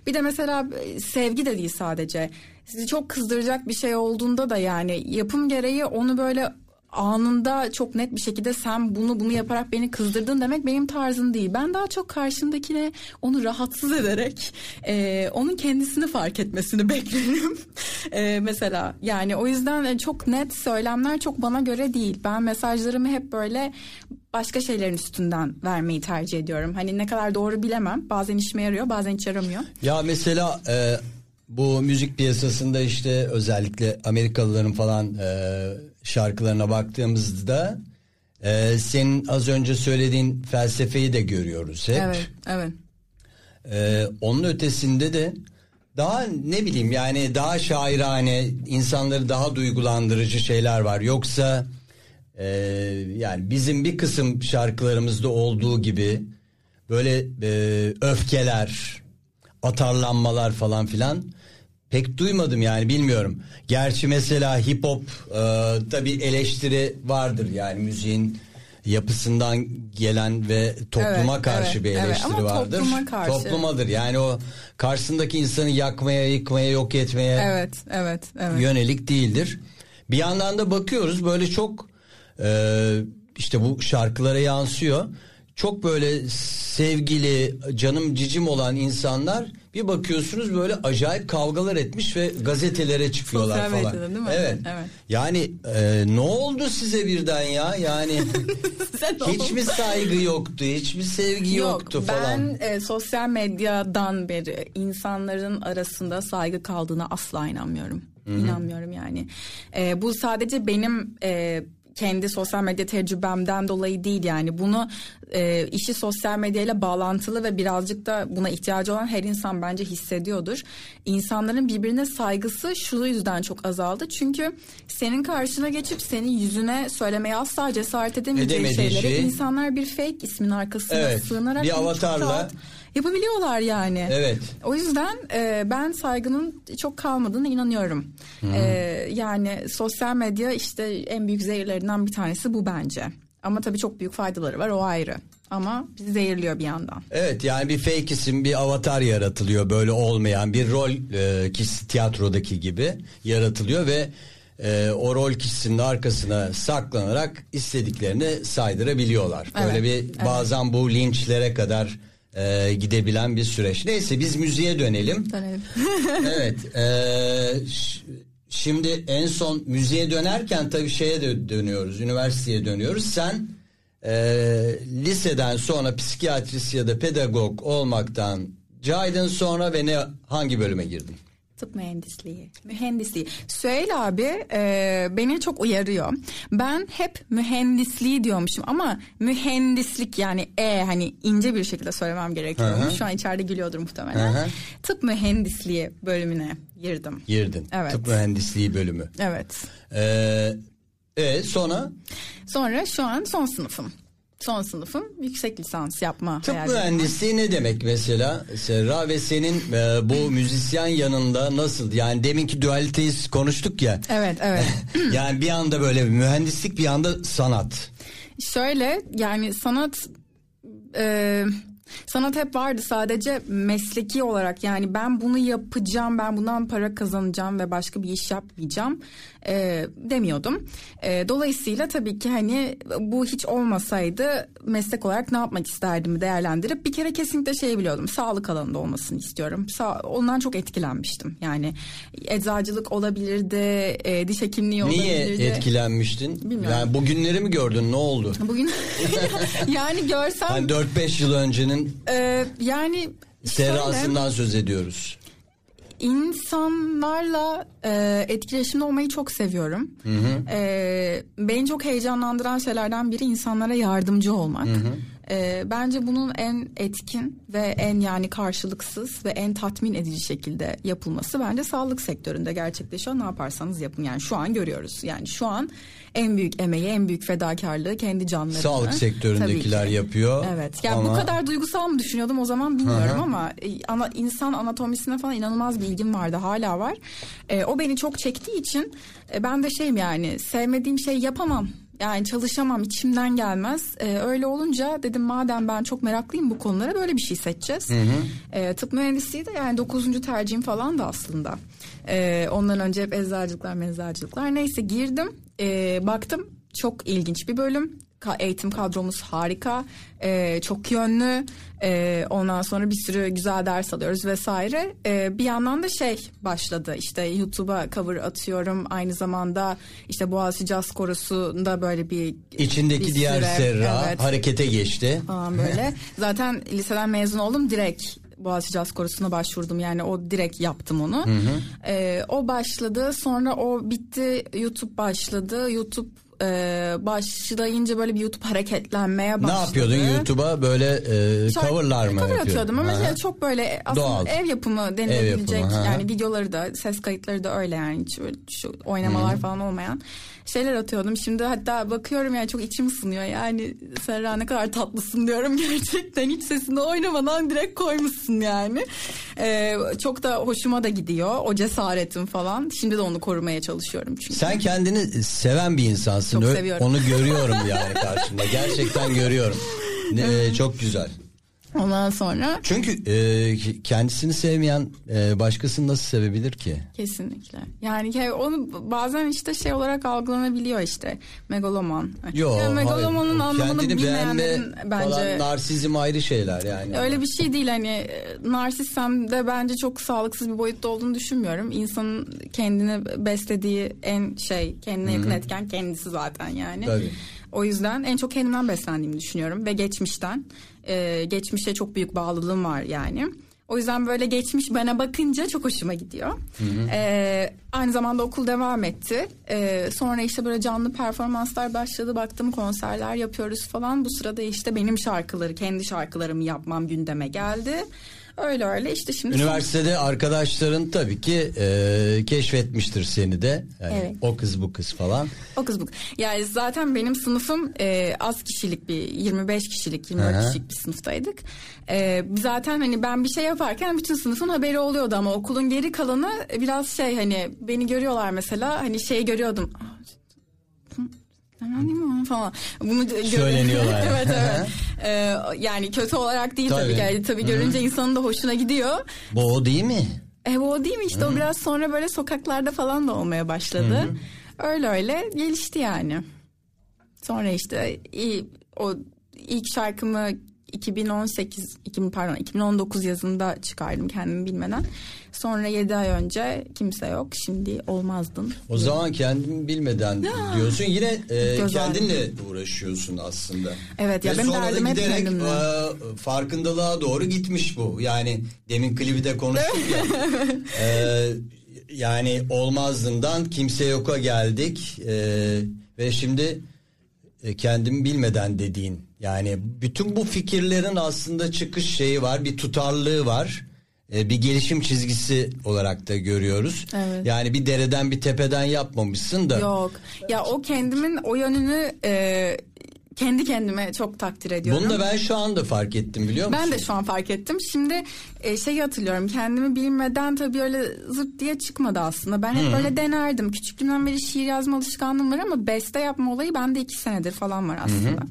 Bir de mesela e, sevgi de değil sadece. Sizi çok kızdıracak bir şey olduğunda da yani yapım gereği onu böyle anında çok net bir şekilde sen bunu bunu yaparak beni kızdırdın demek benim tarzım değil. Ben daha çok karşımdakine onu rahatsız ederek e, onun kendisini fark etmesini <laughs> beklerim. E, mesela yani o yüzden çok net söylemler çok bana göre değil. Ben mesajlarımı hep böyle başka şeylerin üstünden vermeyi tercih ediyorum. Hani ne kadar doğru bilemem. Bazen işime yarıyor, bazen hiç yaramıyor. Ya mesela e, bu müzik piyasasında işte özellikle Amerikalıların falan e, şarkılarına baktığımızda e, senin az önce söylediğin felsefeyi de görüyoruz hep. Evet, evet. E, onun ötesinde de daha ne bileyim yani daha şairane insanları daha duygulandırıcı şeyler var. Yoksa e, yani bizim bir kısım şarkılarımızda olduğu gibi böyle e, öfkeler, atarlanmalar falan filan pek duymadım yani bilmiyorum. Gerçi mesela hip hop e, tabi eleştiri vardır yani müziğin yapısından gelen ve topluma Evet, karşı evet, bir evet. eleştiri Ama vardır. topluma karşı. Toplumadır yani o karşısındaki insanı yakmaya, yıkmaya, yok etmeye Evet, evet, evet. yönelik değildir. Bir yandan da bakıyoruz böyle çok e, işte bu şarkılara yansıyor. Çok böyle sevgili, canım cicim olan insanlar bir bakıyorsunuz böyle acayip kavgalar etmiş ve gazetelere çıkıyorlar Sosyal falan. medyada değil mi? Evet. Evet. Yani e, ne oldu size birden ya? Yani <laughs> hiç mi saygı yoktu, hiç mi sevgi yoktu ben falan? e, sosyal medyadan beri insanların arasında saygı kaldığına asla inanmıyorum. İnanmıyorum yani. E, bu sadece benim e, kendi sosyal medya tecrübemden dolayı değil yani bunu e, işi sosyal medyayla bağlantılı ve birazcık da buna ihtiyacı olan her insan bence hissediyordur. İnsanların birbirine saygısı şu yüzden çok azaldı. Çünkü senin karşına geçip senin yüzüne söylemeye asla cesaret edemeyeceği Edemediği şeyleri şeyi- insanlar bir fake ismin arkasına Evet, sığınarak bir avatarla- rahat yapabiliyorlar yani. Evet. O yüzden e, ben saygının çok kalmadığına inanıyorum. E, yani sosyal medya işte en büyük zehirlerinden bir tanesi bu bence. Ama tabii çok büyük faydaları var o ayrı. Ama bizi zehirliyor bir yandan. Evet yani bir fake isim bir avatar yaratılıyor böyle olmayan bir rol e, kişisi tiyatrodaki gibi yaratılıyor ve e, o rol kişisinin arkasına saklanarak istediklerini saydırabiliyorlar. Böyle Evet, bir evet. bazen bu linçlere kadar e, gidebilen bir süreç. Neyse biz müziğe dönelim. Dönelim. <laughs> evet. e, şimdi en son müziğe dönerken tabii şeye de dönüyoruz. Üniversiteye dönüyoruz. Sen e, liseden sonra psikiyatrist ya da pedagog olmaktan caydın sonra ve ne hangi bölüme girdin? Tıp mühendisliği. Mühendisliği. Süheyl abi e, beni çok uyarıyor. Ben hep mühendisliği diyormuşum ama mühendislik yani e hani ince bir şekilde söylemem gerekiyormuş. Şu an içeride gülüyordur muhtemelen. Hı hı. Tıp mühendisliği bölümüne girdim. Girdin. Evet. Tıp mühendisliği bölümü. Evet. Ee, e, sonra Sonra şu an son sınıfım. Son sınıfım yüksek lisans yapma tıp mühendisliği ne demek mesela? Serra ve senin e, bu müzisyen yanında nasıl? Yani deminki dualiteyi konuştuk ya. Evet evet. <laughs> yani bir anda böyle mühendislik bir anda sanat. Şöyle yani sanat e, Sanat hep vardı sadece mesleki olarak yani ben bunu yapacağım ben bundan para kazanacağım ve başka bir iş yapmayacağım e, demiyordum. E, dolayısıyla tabii ki hani bu hiç olmasaydı meslek olarak ne yapmak isterdim değerlendirip bir kere kesinlikle şey biliyordum sağlık alanında olmasını istiyorum. Sa ondan çok etkilenmiştim yani eczacılık olabilirdi e, diş hekimliği olabilirdi. Niye etkilenmiştin? Bilmiyorum. Yani bugünleri mi gördün ne oldu? Bugün <laughs> <laughs> yani görsem Hani 4-5 yıl öncenin e, yani şöyle- serasından söz ediyoruz. İnsanlarla e, etkileşimde olmayı çok seviyorum. E, beni çok heyecanlandıran şeylerden biri insanlara yardımcı olmak. E, bence bunun en etkin ve en yani karşılıksız ve en tatmin edici şekilde yapılması bence sağlık sektöründe gerçekleşiyor. Ne yaparsanız yapın yani şu an görüyoruz. Yani şu an en büyük emeği, en büyük fedakarlığı kendi canlarını. Sağlık sektöründekiler yapıyor. Evet. Ya ama bu kadar duygusal mı düşünüyordum o zaman bilmiyorum Hı hı. ama e, ana, insan anatomisine falan inanılmaz bir ilgim vardı hala var. E, o beni çok çektiği için e, ben de şeyim yani sevmediğim şey yapamam. Yani çalışamam içimden gelmez. E, öyle olunca dedim madem ben çok meraklıyım bu konulara böyle bir şey seçeceğiz. E, tıp mühendisliği de yani dokuzuncu tercihim falan da aslında. E, ondan önce hep eczacılıklar meczacılıklar. Neyse girdim e, baktım çok ilginç bir bölüm. Ka- Eğitim kadromuz harika, e, çok yönlü. E, ondan sonra bir sürü güzel ders alıyoruz vesaire. E, bir yandan da şey başladı işte YouTube'a cover atıyorum. Aynı zamanda işte Boğaziçi Caz Korosu'nda böyle bir içindeki bir diğer süre, serra evet, harekete geçti. falan böyle. <laughs> Zaten liseden mezun oldum direkt Boğaziçi Caz Korosu'na başvurdum yani o direkt yaptım onu. Ee, o başladı sonra o bitti YouTube başladı YouTube e, başlayınca böyle bir YouTube hareketlenmeye başladı. Ne yapıyordun YouTube'a böyle e, Şarkı- coverlar mı Cover yapıyordun? atıyordum ama şey çok böyle aslında Doğal. ev yapımı denilebilecek Ev yapımı, yani videoları da ses kayıtları da öyle yani hiç öyle şu oynamalar falan olmayan şeyler atıyordum. Şimdi hatta bakıyorum yani çok içim ısınıyor yani Serra ne kadar tatlısın diyorum <laughs> gerçekten hiç sesini oynamadan direkt koymuşsun yani. Ee, çok da hoşuma da gidiyor o cesaretim falan. Şimdi de onu korumaya çalışıyorum çünkü. Sen kendini seven bir insansın. Çok seviyorum. Onu görüyorum yani karşımda. Gerçekten görüyorum. Ne- çok güzel. Ondan sonra Çünkü e, kendisini sevmeyen e, başkasını nasıl sevebilir ki? Kesinlikle. Yani onu bazen işte şey olarak algılanabiliyor işte megaloman. Yok. yani megalomanın hayır. anlamını Kendini bilmeyenlerin bence falan narsizm ayrı şeyler yani. öyle bir şey değil hani e, narsistsem de bence çok sağlıksız bir boyutta olduğunu düşünmüyorum. İnsanın kendini beslediği en şey kendine yakın etken kendisi zaten yani. Tabii. O yüzden en çok kendimden beslendiğimi düşünüyorum ve geçmişten. Ee, geçmişe çok büyük bağlılığım var yani. O yüzden böyle geçmiş bana bakınca çok hoşuma gidiyor. Ee, aynı zamanda okul devam etti. Ee, sonra işte böyle canlı performanslar başladı. Baktım konserler yapıyoruz falan. Bu sırada işte benim şarkıları, kendi şarkılarımı yapmam gündeme geldi. Öyle öyle işte şimdi... Üniversitede arkadaşların tabii ki e, keşfetmiştir seni de. Yani Evet. O kız bu kız falan. O kız bu. Yani zaten benim sınıfım e, az kişilik bir 25 kişilik 24 Hı hı. kişilik bir sınıftaydık. E, zaten hani ben bir şey yaparken bütün sınıfın haberi oluyordu ama okulun geri kalanı biraz şey hani beni görüyorlar mesela hani şey görüyordum. "Aa, hı, Hemen değil mi onu?" falan. Bunu Söyleniyorlar. <laughs> evet evet. <laughs> E, yani kötü olarak değil tabii, Tabii. Yani tabii görünce insanın da hoşuna gidiyor. Bu o değil mi? E bu o değil mi işte o biraz sonra böyle sokaklarda falan da olmaya başladı. Öyle öyle gelişti yani. Sonra işte iyi, o ilk şarkımı 2018 2000 pardon 2019 yazında çıkardım kendimi bilmeden. Sonra 7 ay önce kimse yok. Şimdi olmazdın. O zaman kendimi bilmeden diyorsun. Yine e, Göz kendinle uğraşıyorsun aslında. Evet, ya Ve benim derdim hep kendimle. e, farkındalığa doğru gitmiş bu. Yani demin klibi de konuştuk ya. <laughs> E, yani olmazdından kimse yoka geldik. E, ve şimdi e, kendimi bilmeden dediğin. Yani bütün bu fikirlerin aslında çıkış şeyi var. Bir tutarlılığı var. E, bir gelişim çizgisi olarak da görüyoruz. Evet. Yani bir dereden bir tepeden yapmamışsın da. Yok. Ya o kendimin o yönünü e, kendi kendime çok takdir ediyorum. Bunu da ben şu anda fark ettim biliyor musun? Ben de şu an fark ettim. Şimdi e, şeyi hatırlıyorum. Kendimi bilmeden tabii öyle zırt diye çıkmadı aslında. Ben hep böyle denerdim. Küçüklüğümden beri şiir yazma alışkanlığım var ama beste yapma olayı bende iki senedir falan var aslında.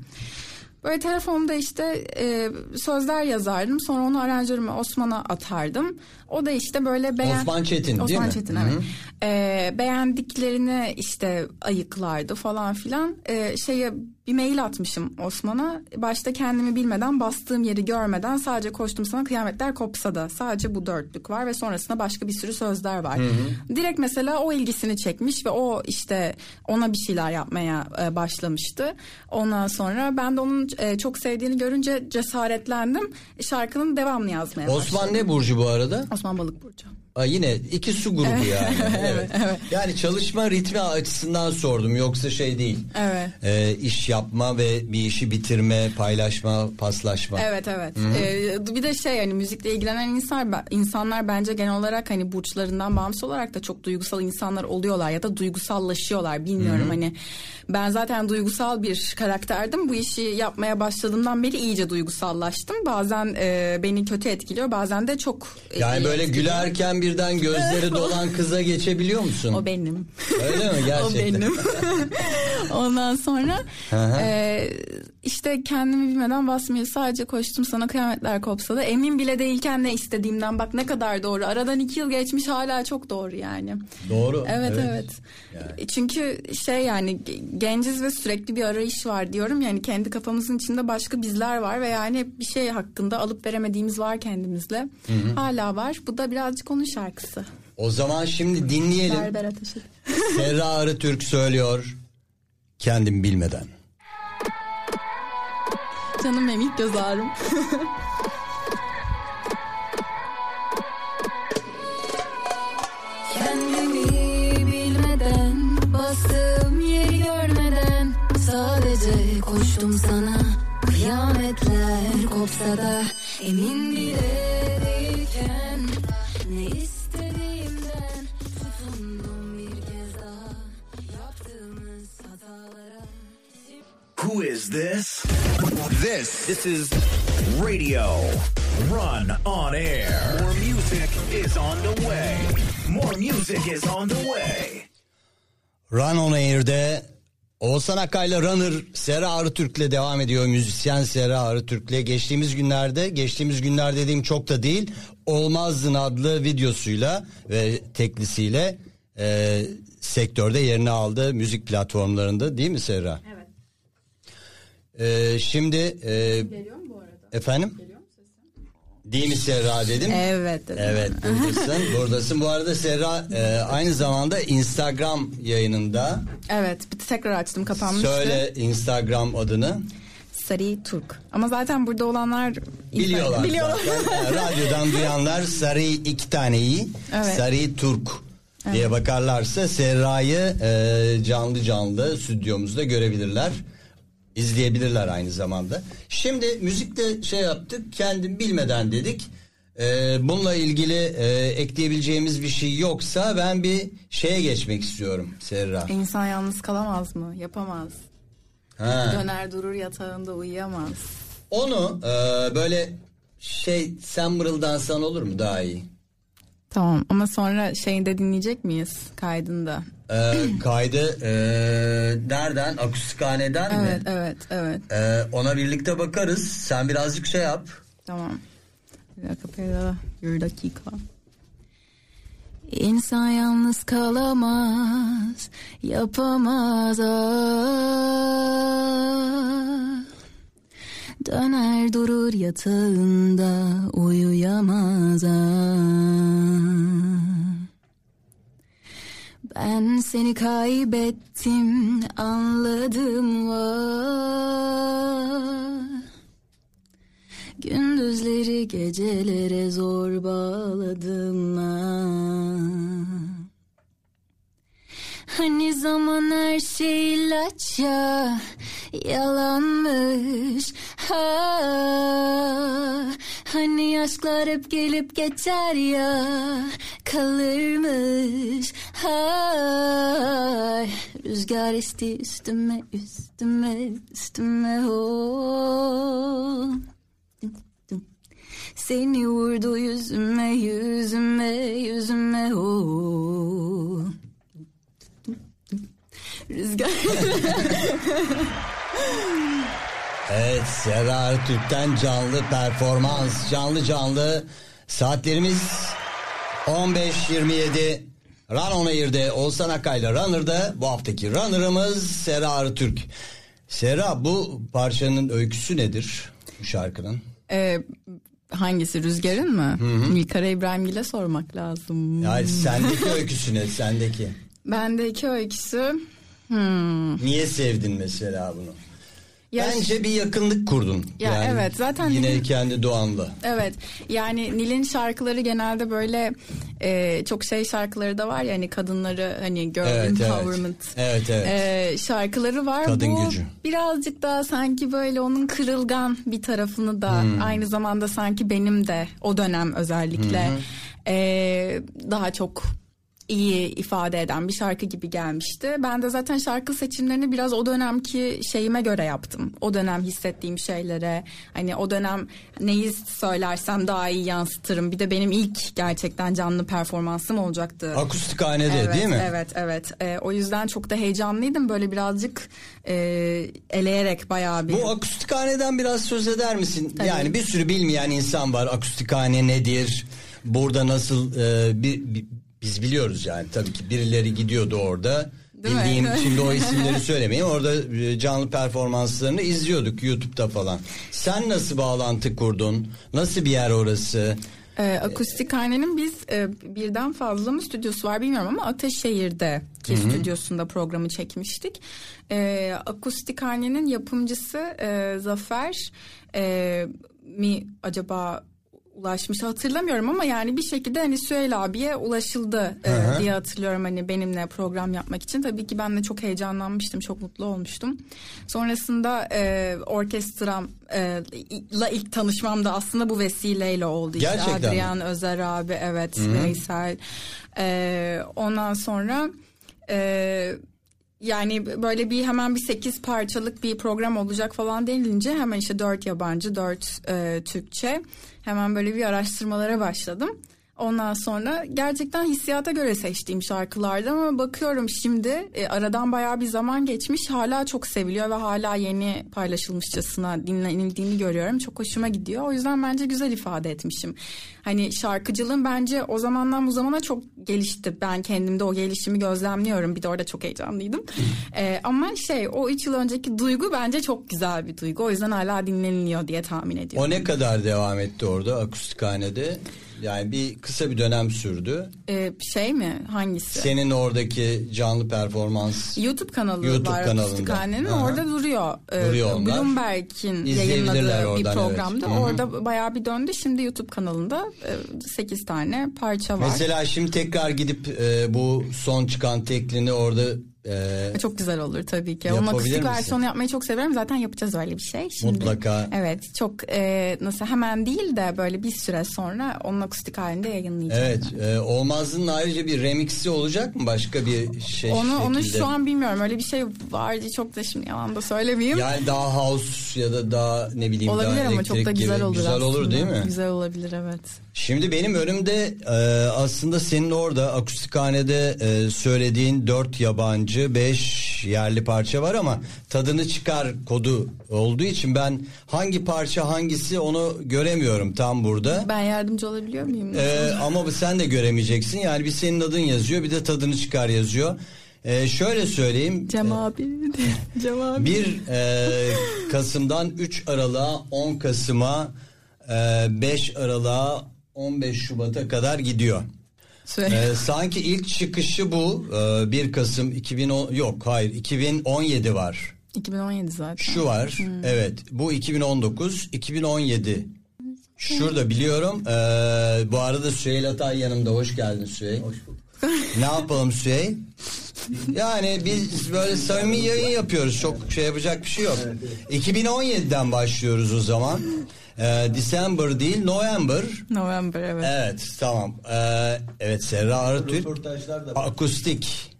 Böyle telefonda işte e, sözler yazardım. Sonra onu aranjörüme Osman'a atardım. O da işte böyle beğen... Osman Çetin değil Osman mi? Çetin evet. E, beğendiklerini işte ayıklardı falan filan. E, şeye bir mail atmışım Osman'a. Başta kendimi bilmeden bastığım yeri görmeden sadece koştum sana kıyametler kopsa da. Sadece bu dörtlük var ve sonrasında başka bir sürü sözler var. Direkt mesela o ilgisini çekmiş ve o işte ona bir şeyler yapmaya e, başlamıştı. Ondan sonra ben de onun e, çok sevdiğini görünce cesaretlendim. Şarkının devamını yazmaya Osman başladım. ne burcu bu arada? Osman Balık Burcu. Aa, yine iki su grubu yani. <laughs> evet, Yani çalışma ritmi açısından sordum yoksa şey değil. Evet. Ee, iş yapma ve bir işi bitirme, paylaşma, paslaşma. Evet evet. Ee, bir de şey hani müzikle ilgilenen insanlar insanlar bence genel olarak hani burçlarından bağımsız olarak da çok duygusal insanlar oluyorlar ya da duygusallaşıyorlar bilmiyorum hani ben zaten duygusal bir karakterdim bu işi yapmaya başladığımdan beri iyice duygusallaştım bazen e, beni kötü etkiliyor bazen de çok e, Yani böyle etkiliyor. gülerken birden <laughs> gözleri dolan kıza geçebiliyor musun? o benim Öyle mi <laughs> gerçekten? o benim. <laughs> Ondan sonra e, işte kendimi bilmeden basmıyor. Sadece koştum sana kıyametler kopsa da emin bile değilken ne istediğimden bak ne kadar doğru. Aradan iki yıl geçmiş hala çok doğru yani. Doğru. Evet evet. E, Çünkü şey yani ge- genciz ve sürekli bir arayış var diyorum. Yani kendi kafamızın içinde başka bizler var ve yani bir şey hakkında alıp veremediğimiz var kendimizle. Hala var. Bu da birazcık onun şarkısı. O zaman şimdi dinleyelim. Berber. Serra Arıtürk söylüyor. Kendim bilmeden. Canım benim ilk göz ağrım. <laughs> Kendimi bilmeden Bastığım yeri görmeden Sadece koştum sana Kıyametler kopsa da Emin bile değilken Ne istediğimden Tutundum bir kez daha Yaptığımız hatalara Who is this? This. This is radio. Run on air. More music is on the way. More music is on the way. Run on Air'de Oğuzhan Akay'la Runner Sera Arıtürk'le devam ediyor. Müzisyen Sera Arıtürk'le geçtiğimiz günlerde, geçtiğimiz günler dediğim çok da değil, Olmazdın adlı videosuyla ve teklisiyle e, sektörde yerini aldı müzik platformlarında değil mi Serra? Evet. şimdi e, Geliyor mu bu arada? efendim? Değil mi Serra dedim. Evet. dedim. Evet buradasın <laughs> buradasın. Bu arada Serra e, aynı zamanda Instagram yayınında. Evet bir tekrar açtım kapanmıştı. Söyle Instagram adını. Sarı Turk. Ama zaten burada olanlar Biliyorlar. Biliyorlar. zaten. Radyodan duyanlar Sarı iki taneyi Evet. Sarı Turk diye bakarlarsa Serra'yı e, canlı canlı stüdyomuzda görebilirler. İzleyebilirler aynı zamanda. Şimdi müzikte şey yaptık kendim bilmeden dedik. E, bununla ilgili e, ekleyebileceğimiz bir şey yoksa ben bir şeye geçmek istiyorum Serra. İnsan yalnız kalamaz mı? Yapamaz. Ha. Döner durur yatağında uyuyamaz. Onu e, böyle şey sen mırıldansan olur mu daha iyi? Tamam ama sonra şeyinde dinleyecek miyiz kaydında? E, kaydı e, nereden? Akustikhaneden Evet mi? evet evet E, ona birlikte bakarız. Sen birazcık şey yap. tamam. Bir dakika bir dakika. İnsan yalnız kalamaz, yapamaz ah. Döner durur yatağında uyuyamaz. Ben seni kaybettim anladım var. Gündüzleri gecelere zor bağladım ah. Hani zaman her şey ilaç ya Yalanmış ha Hani aşklar hep gelip geçer ya Kalırmış ha Rüzgar esti üstüme üstüme üstüme oh. Seni vurdu yüzüme yüzüme yüzüme oh. Rüzgar. Evet Serra Türk'ten canlı performans canlı canlı saatlerimiz 15.27 Run on Air'de Oğuzhan Akay'la Runner'da bu haftaki Runner'ımız Serra Arı Türk. Serra bu parçanın öyküsü nedir bu şarkının? Ee, hangisi rüzgarın mı? Nilkara İbrahimgil'e sormak lazım. Yani sendeki öyküsü ne sendeki? Bendeki öyküsü Niye sevdin mesela bunu? Ya Bence bir yakınlık kurdun. Ya evet, zaten Yine Nil'in- kendi doğanla. Evet yani Nil'in şarkıları genelde böyle e, çok şey şarkıları da var ya hani kadınları hani girl Evet, evet. empowerment Evet, evet. e, şarkıları var. Kadın Bu gücü. birazcık daha sanki böyle onun kırılgan bir tarafını da Hmm. aynı zamanda sanki benim de o dönem özellikle e, daha çok iyi ifade eden bir şarkı gibi gelmişti. Ben de zaten şarkı seçimlerini biraz o dönemki şeyime göre yaptım. O dönem hissettiğim şeylere hani o dönem neyi söylersem daha iyi yansıtırım. Bir de benim ilk gerçekten canlı performansım olacaktı. Akustikhanede Evet, değil mi? Evet, evet. Ee, o yüzden çok da heyecanlıydım. Böyle birazcık e, eleyerek bayağı bir... Bu akustikhaneden biraz söz eder misin? Yani bir sürü bilmeyen insan var. Akustikhane nedir? Burada nasıl e, bir, bir- biz biliyoruz yani tabii ki birileri gidiyordu orada. Değil mi? Bildiğim <laughs> şimdi o isimleri söylemeyeyim. Orada e, canlı performanslarını izliyorduk YouTube'da falan. Sen nasıl bağlantı kurdun? Nasıl bir yer orası? Ee, Akustikhane'nin biz e, birden fazla mı stüdyosu var bilmiyorum ama Ateşehir'deki stüdyosunda programı çekmiştik. Ee, Akustikhane'nin yapımcısı e, Zafer e, mi acaba ulaşmış hatırlamıyorum ama yani bir şekilde hani Süheyl abiye ulaşıldı e, diye hatırlıyorum hani benimle program yapmak için. Tabii ki ben de çok heyecanlanmıştım, çok mutlu olmuştum. Sonrasında e, orkestram e, ilk tanışmam da aslında bu vesileyle oldu. İşte Gerçekten mi? Adrian Özer abi, evet Veysel. E, ondan sonra e, yani böyle bir hemen bir sekiz parçalık bir program olacak falan denilince hemen işte dört yabancı, dört e, Türkçe hemen böyle bir araştırmalara başladım. Ondan sonra gerçekten hissiyata göre seçtiğim şarkılardı ama bakıyorum şimdi e, aradan bayağı bir zaman geçmiş hala çok seviliyor ve hala yeni paylaşılmışçasına dinlenildiğini görüyorum. Çok hoşuma gidiyor. O yüzden bence güzel ifade etmişim. Hani şarkıcılığım bence o zamandan bu zamana çok gelişti. Ben kendimde o gelişimi gözlemliyorum. Bir de orada çok heyecanlıydım. <laughs> E, ama şey o üç yıl önceki duygu bence çok güzel bir duygu. O yüzden hala dinleniliyor diye tahmin ediyorum. O ne kadar devam etti orada akustikhanede? Yani bir kısa bir dönem sürdü. E, şey mi? Hangisi? Senin oradaki canlı performans YouTube kanalı YouTube var kanalında. Aha. orada duruyor. Ee, Duruyor onlar. Bloomberg'in yayınladığı bir oradan, programda. evet. Orada bayağı bir döndü. Şimdi YouTube kanalında 8 tane parça var. Mesela şimdi tekrar gidip e, bu son çıkan teklini orada e, Çok güzel olur tabii ki. Onun akustik misin? versiyonu yapmayı çok severim. Zaten yapacağız öyle bir şey. Şimdi, Mutlaka. Evet çok e, nasıl hemen değil de böyle bir süre sonra onun akustik halinde yayınlayacağım. evet ben. e, Olmaz'ın ayrıca bir remixi olacak mı başka bir şey Onu, onu şekilde? şu an bilmiyorum. Öyle bir şey vardı. Çok da şimdi yalan da söylemeyeyim. yani daha house ya da daha ne bileyim olabilir daha ama çok da güzel gibi. olur Güzel aslında. olur değil mi? Güzel olabilir evet. Şimdi benim önümde e, aslında senin orada akustikhanede e, söylediğin dört yabancı beş yerli parça var ama tadını çıkar kodu olduğu için ben hangi parça hangisi onu göremiyorum tam burada. Ben yardımcı olabiliyor muyum? E, ama sen de göremeyeceksin yani bir senin adın yazıyor bir de tadını çıkar yazıyor. E, şöyle söyleyeyim. Cem abi. <laughs> Cem abi. 1 e, Kasım'dan 3 Aralık'a 10 Kasım'a e, 5 Aralık'a 15 Şubat'a kadar gidiyor. Söyle. E, sanki ilk çıkışı bu e, 1 Kasım 2010 yok hayır 2017 var. 2017 zaten. Şu var evet bu 2019 2017 Şurada biliyorum. E, bu arada Süheyl Atay yanımda. Hoş geldin Süheyl. Hoş bulduk. <laughs> ne yapalım Süheyl? Yani biz böyle samimi yayın yapıyoruz. Çok şey yapacak bir şey yok. 2017'den başlıyoruz o zaman. E, December değil November. November evet. Evet tamam. E, evet Serra Arıtürk. Akustik.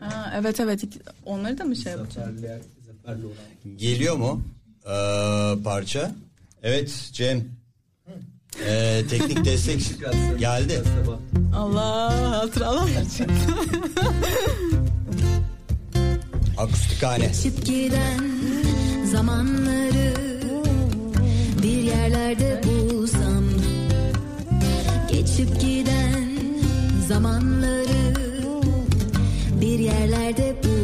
Aa, evet evet onları da mı şey yapacağız? Geliyor mu e, parça? Evet Cem. Ee, teknik destek <laughs> geldi. Allah hatırlamam çıktı. Akustik hane. Geçip giden zamanları bir yerlerde bulsam Geçip giden zamanları bir yerlerde bulsam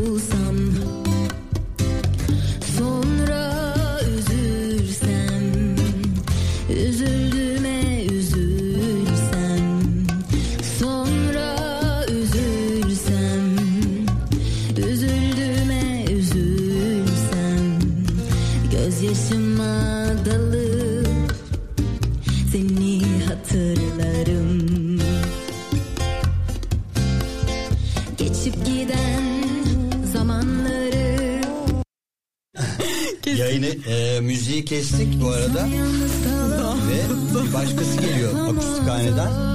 yayını e, müziği kestik bu arada. ve bir başkası geliyor <laughs> akustikhaneden.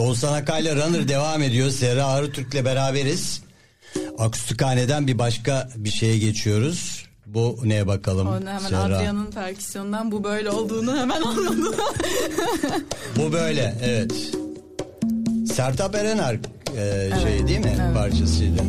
Oğuzhan Akay'la Runner devam ediyor. Serra Arıtürk'le beraberiz. Akustikhaneden bir başka bir şeye geçiyoruz. Bu neye bakalım? Onu hemen Serra. Adrian'ın perküsyonundan bu böyle olduğunu hemen anladım. <laughs> bu böyle evet. Sertab Erener e, şey evet. şey değil mi? Evet. Parçasıydı.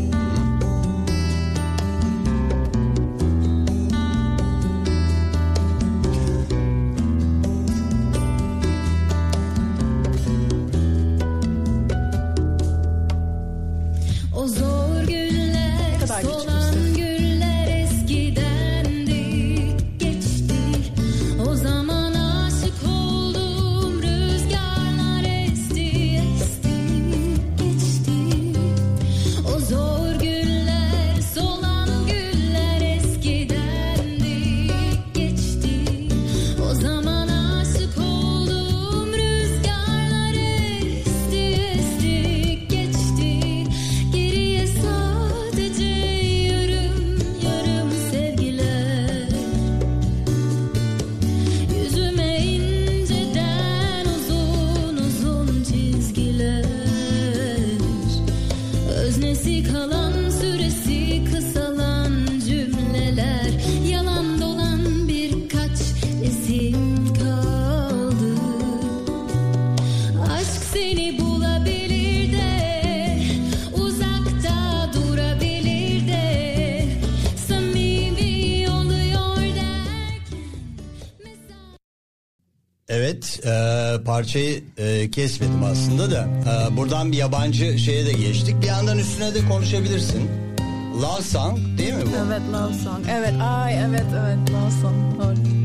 Evet e, parçayı e, kesmedim aslında da e, buradan bir yabancı şeye de geçtik bir yandan üstüne de konuşabilirsin. Love Song değil mi bu? Evet Love Song evet ay evet evet Love Song pardon.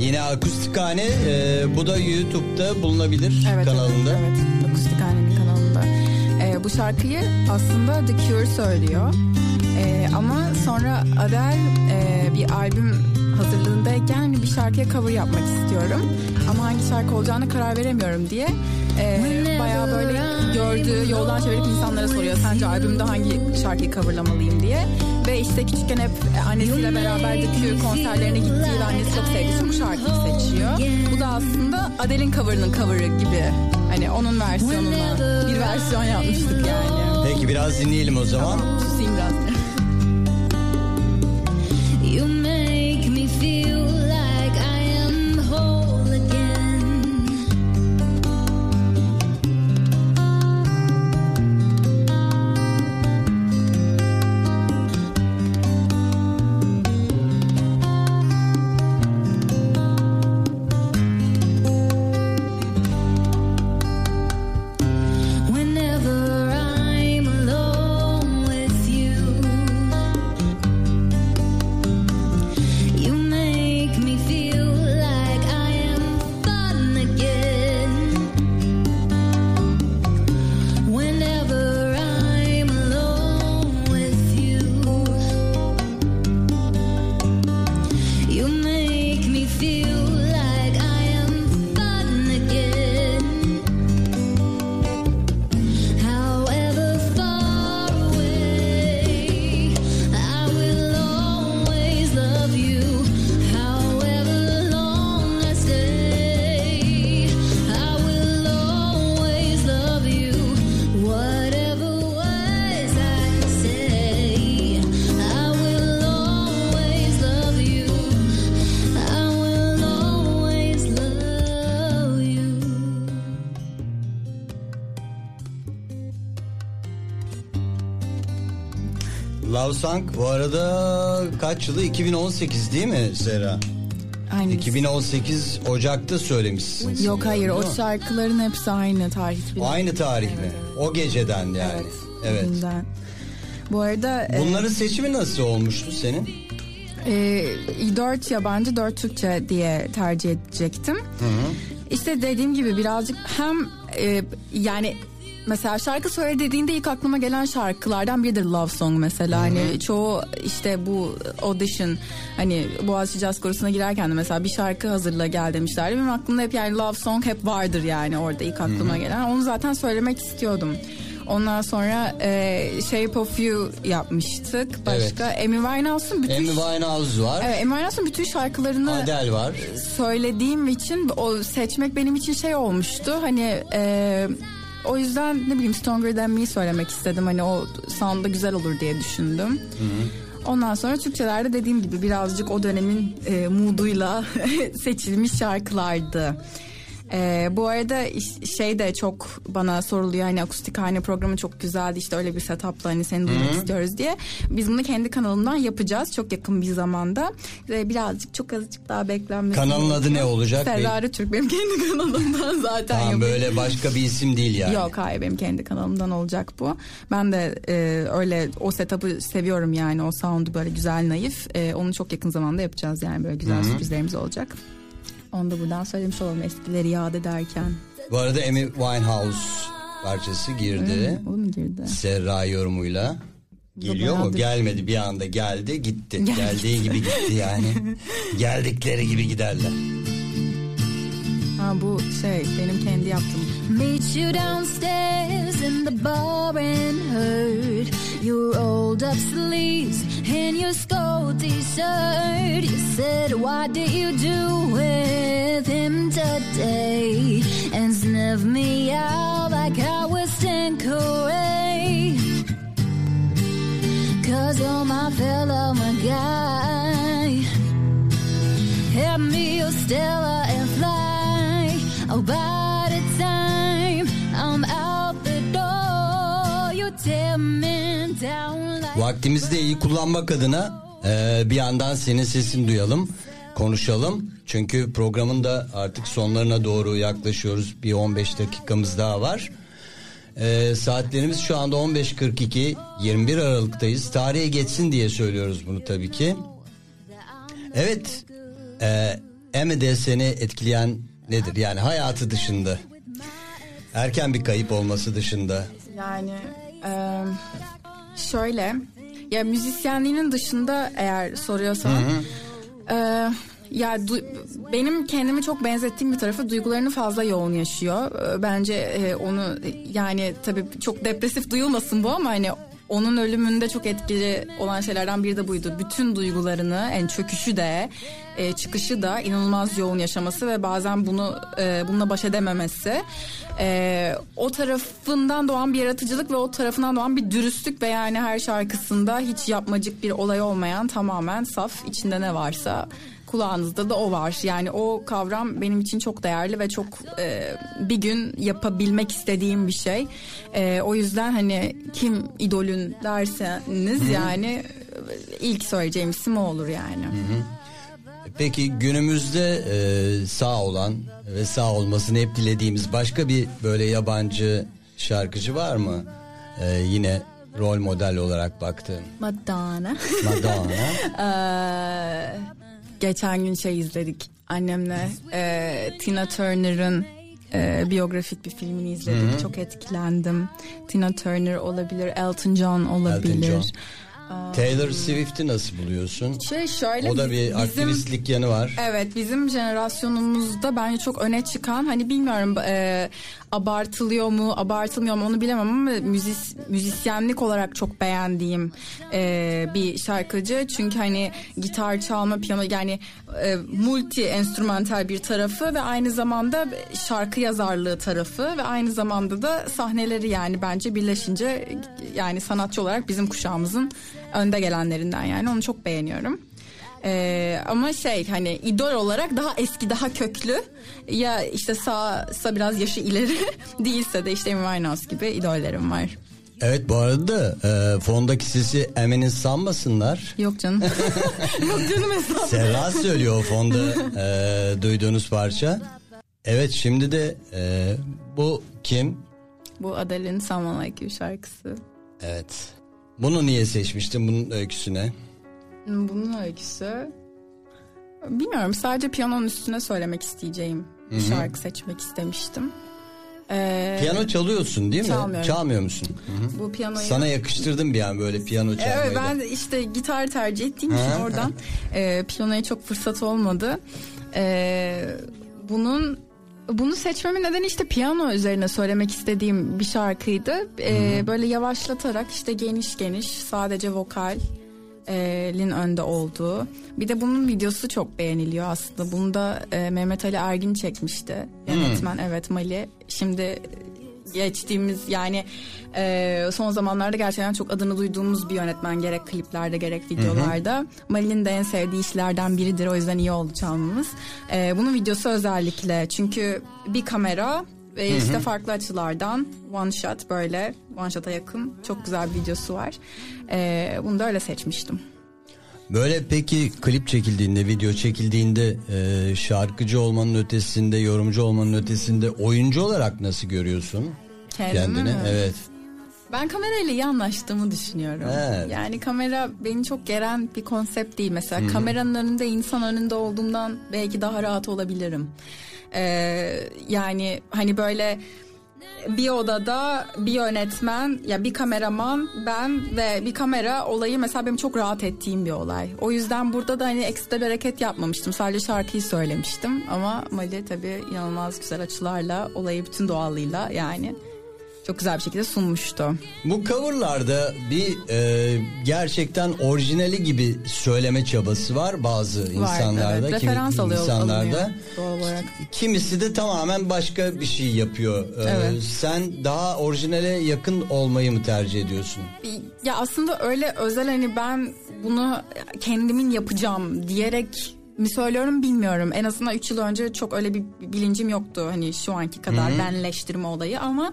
Yine akustikhane e, bu da YouTube'da bulunabilir evet, kanalında. Evet, evet. Akustikhane'nin kanalında. Ee, bu şarkıyı aslında The Cure söylüyor. Ee, ama sonra Adele e, bir albüm hazırlığındayken bir şarkıya cover yapmak istiyorum. Ama hangi şarkı olacağını karar veremiyorum diye e, bayağı böyle gördüğü yoldan çevirip insanlara soruyor. Sence albümde hangi şarkıyı coverlamalıyım diye. Ve işte küçükken hep annesiyle beraber Cure konserlerine gittiği ve annesi çok sevdiği için bu şarkıyı seçiyor. Bu da aslında Adele'in cover'ının cover'ı gibi. Hani onun versiyonuna bir versiyon yapmıştık yani. Peki biraz dinleyelim o zaman. Susayım Love Song bu arada kaç yılı? 2018 değil mi Zera? Aynı. 2018 Ocak'ta söylemişsin. Yok hayır o şarkıların hepsi aynı tarih. bile. Aynı tarih mi? O geceden yani. Evet. Evet. Bundan. Bu arada e, Bunların seçimi nasıl olmuştu senin? e, 4 yabancı 4 Türkçe diye tercih edecektim. İşte dediğim gibi birazcık hem e, yani mesela şarkı söyle dediğinde ilk aklıma gelen şarkılardan biridir Love Song mesela. Hani çoğu işte bu audition hani Boğaziçi Jazz Korosu'na girerken de mesela bir şarkı hazırla gel demişlerdi. Benim aklımda hep yani Love Song hep vardır yani orada ilk aklıma gelen. Onu zaten söylemek istiyordum. Ondan sonra e, Shape of You yapmıştık. Başka Amy Winehouse'un bütün Amy Winehouse var. Evet, Amy Winehouse'un bütün şarkılarını Adele var. söylediğim için o seçmek benim için şey olmuştu. Hani e, o yüzden ne bileyim Stronger Than Me söylemek istedim. Hani o sound'da güzel olur diye düşündüm. Ondan sonra Türkçelerde dediğim gibi birazcık o dönemin e, mooduyla <laughs> seçilmiş şarkılardı. E, bu arada iş- şey de çok bana soruluyor hani akustik hane programı çok güzeldi işte öyle bir setupla hani seni duymak istiyoruz diye. Biz bunu kendi kanalımdan yapacağız çok yakın bir zamanda. Ve birazcık çok azıcık daha beklenmesi. Kanalın adı ne olacak? Ferrari Türk benim kendi kanalımdan <laughs> zaten Tamam yapıyorum. böyle başka bir isim değil yani. Yok hayır benim kendi kanalımdan olacak bu. Ben de e, öyle o setup'ı seviyorum yani o sound'u böyle güzel naif. E, onu çok yakın zamanda yapacağız yani böyle güzel sürprizlerimiz olacak. Onu da buradan söylemiş olalım eskileri yad ederken. Bu arada Amy Winehouse parçası girdi. O mu girdi? Serra yorumuyla. Geliyor mu? Gelmedi bir anda geldi gitti. Geldi. Geldiği gibi gitti yani. <laughs> Geldikleri gibi giderler. Ha bu şey benim kendi yaptığım. Meet you downstairs in the bar and heard your rolled up sleeves and your skull t-shirt. You said, what did you do with him today? And sniff me out like I was Tanqueray. Cause you're my fellow my guy. Help me, Stella, and fly. Oh. Vaktimizi de iyi kullanmak adına e, bir yandan senin sesini duyalım. konuşalım. Çünkü programın da artık sonlarına doğru yaklaşıyoruz. Bir 15 dakikamız daha var. Ee, saatlerimiz şu anda 15.42 21 Aralık'tayız. Tarihe geçsin diye söylüyoruz bunu tabii ki. Evet. E, Emmy'de seni etkileyen nedir? Yani hayatı dışında. Erken bir kayıp olması dışında. Yani e, şöyle ya müzisyenliğinin dışında eğer soruyorsan e, ya du- benim kendimi çok benzettiğim bir tarafı duygularını fazla yoğun yaşıyor. Bence e, onu yani tabii çok depresif duyulmasın bu ama hani onun ölümünde çok etkili olan şeylerden biri de buydu. Bütün duygularını en çöküşü de e, çıkışı da inanılmaz yoğun yaşaması ve bazen bunu e, bununla baş edememesi. E, o tarafından doğan bir yaratıcılık ve o tarafından doğan bir dürüstlük ve yani her şarkısında hiç yapmacık bir olay olmayan tamamen saf içinde ne varsa kulağınızda da o var. Yani o kavram benim için çok değerli ve çok e, bir gün yapabilmek istediğim bir şey. E, o yüzden hani kim idolün derseniz yani e, ilk söyleyeceğim isim o olur yani. Peki günümüzde e, sağ olan ve sağ olmasını hep dilediğimiz başka bir böyle yabancı şarkıcı var mı? E, yine rol model olarak baktığın. Madonna. Madonna. <laughs> Ee, geçen gün şey izledik annemle e, Tina Turner'ın e, biyografik bir filmini izledik. Çok etkilendim. Tina Turner olabilir, Elton John olabilir. Elton John. Taylor Swift'i nasıl buluyorsun? Şey şöyle O da bir bizim- aktivistlik yanı var. Evet bizim jenerasyonumuzda bence çok öne çıkan hani bilmiyorum e, abartılıyor mu abartılmıyor mu onu bilemem ama müzis, müzisyenlik olarak çok beğendiğim e, bir şarkıcı. Çünkü hani gitar çalma piyano yani e, multi enstrümantal bir tarafı ve aynı zamanda şarkı yazarlığı tarafı ve aynı zamanda da sahneleri yani bence birleşince yani sanatçı olarak bizim kuşağımızın önde gelenlerinden yani onu çok beğeniyorum. Ee, ama şey hani idol olarak daha eski daha köklü ya işte sağsa biraz yaşı ileri <laughs> değilse de işte Amy Winehouse gibi idollerim var. Evet bu arada e, fondaki sesi Emin'in sanmasınlar. Yok canım. <laughs> Yok canım hesap. Serra söylüyor o fonda e, duyduğunuz parça. Evet şimdi de e, bu kim? Bu Adele'in Someone Like You şarkısı. Evet. Bunu niye seçmiştin bunun öyküsüne? Bunun öyküsü bilmiyorum sadece piyanonun üstüne söylemek isteyeceğim bir şarkı seçmek istemiştim. Ee, Piyano çalıyorsun değil mi? Çalmıyorum. Çalmıyor musun? Hı hı. bu piyanoyu Sana yakıştırdım bir an böyle piyano çalmayı. Evet ben işte gitar tercih ettiğim için Ha. oradan e, piyanoya çok fırsat olmadı. E, bunun bunu seçmemin nedeni işte piyano üzerine söylemek istediğim bir şarkıydı. E, böyle yavaşlatarak işte geniş geniş sadece vokal lin önde olduğu. Bir de bunun videosu çok beğeniliyor aslında. Bunu da e, Mehmet Ali Ergin çekmişti. Yönetmen evet Mali. Şimdi geçtiğimiz yani e, son zamanlarda gerçekten çok adını duyduğumuz bir yönetmen gerek kliplerde gerek videolarda. Mali'nin de en sevdiği işlerden biridir o yüzden iyi oldu çalmamız. E, bunun videosu özellikle çünkü bir kamera ve işte farklı açılardan one shot böyle one shot'a yakın çok güzel bir videosu var. E, bunu da öyle seçmiştim. Böyle peki klip çekildiğinde, video çekildiğinde e, şarkıcı olmanın ötesinde, yorumcu olmanın ötesinde oyuncu olarak nasıl görüyorsun Kendimi kendini? mi? Evet. Ben kamerayla iyi anlaştığımı düşünüyorum. Evet. Yani kamera beni çok geren bir konsept değil. Mesela kameranın önünde insan önünde olduğumdan belki daha rahat olabilirim. Ee, yani hani böyle bir odada bir yönetmen ya bir kameraman ben ve bir kamera olayı mesela benim çok rahat ettiğim bir olay. O yüzden burada da hani ekstra bir hareket yapmamıştım. Sadece şarkıyı söylemiştim ama Mali tabii inanılmaz güzel açılarla olayı bütün doğallığıyla yani çok güzel bir şekilde sunmuştu. Bu coverlarda bir e, gerçekten orijinali gibi söyleme çabası var bazı insanlarda. evet. kimi Referans alıyor- insanlarda. alınıyor doğal. Kimisi de tamamen başka bir şey yapıyor. E, Evet. Sen daha orijinale yakın olmayı mı tercih ediyorsun? Ya aslında öyle özel hani ben bunu kendimin yapacağım diyerek mi söylüyorum bilmiyorum. En azından 3 yıl önce çok öyle bir bilincim yoktu. Hani şu anki kadar benleştirme olayı ama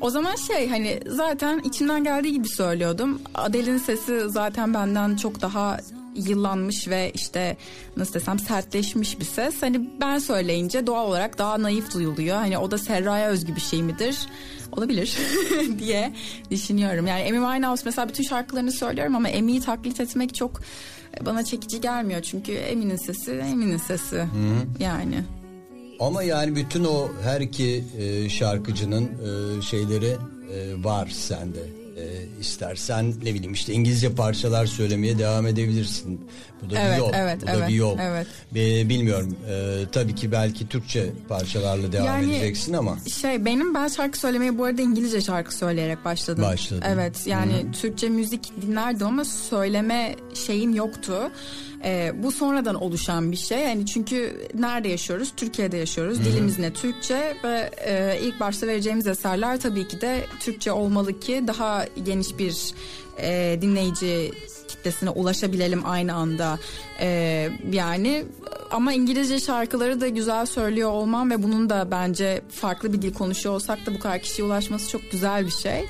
o zaman şey hani zaten içimden geldiği gibi söylüyordum. Adele'in sesi zaten benden çok daha yıllanmış ve işte nasıl desem sertleşmiş bir ses. Hani ben söyleyince doğal olarak daha naif duyuluyor. Hani o da Serra'ya özgü bir şey midir? Olabilir <laughs> diye düşünüyorum. Yani Amy Winehouse mesela bütün şarkılarını söylüyorum ama Amy'yi taklit etmek çok bana çekici gelmiyor. Çünkü Emi'nin sesi Emi'nin sesi Hı-hı. yani. Ama yani bütün o her iki e, şarkıcının e, şeyleri e, var sende. E, istersen ne bileyim işte İngilizce parçalar söylemeye devam edebilirsin. Bu da evet, bir yol. Evet, Bu evet, da bir yol. Evet. Be, bilmiyorum. E, tabii ki belki Türkçe parçalarla devam yani, edeceksin ama. Şey benim ben şarkı söylemeye bu arada İngilizce şarkı söyleyerek başladım. Başladım. Evet yani Hı-hı. Türkçe müzik dinlerdim ama söyleme şeyim yoktu. E, bu sonradan oluşan bir şey. Yani çünkü nerede yaşıyoruz? Türkiye'de yaşıyoruz. Hı-hı. Dilimiz ne? Türkçe ve e, ilk başta vereceğimiz eserler tabii ki de Türkçe olmalı ki daha geniş bir e, dinleyici kitlesine ulaşabilelim aynı anda. Ee, yani ama İngilizce şarkıları da güzel söylüyor olmam ve bunun da bence farklı bir dil konuşuyor olsak da bu kadar kişiye ulaşması çok güzel bir şey.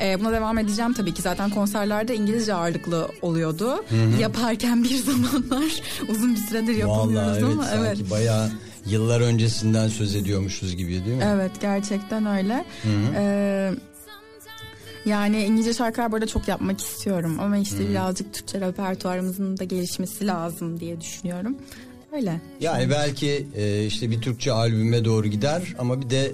Ee, buna devam edeceğim tabii ki. Zaten konserlerde İngilizce ağırlıklı oluyordu. Hı-hı. Yaparken bir <laughs> zamanlar uzun bir süredir yapamıyoruz Vallahi ama evet, evet. bayağı yıllar öncesinden söz ediyormuşuz gibi değil mi? Evet gerçekten öyle. Hı hı. Ee, yani İngilizce şarkılar burada çok yapmak istiyorum ama işte hmm. birazcık Türkçe repertuarımızın da gelişmesi lazım diye düşünüyorum. Öyle. Yani belki e, işte bir Türkçe albüme doğru gider ama bir de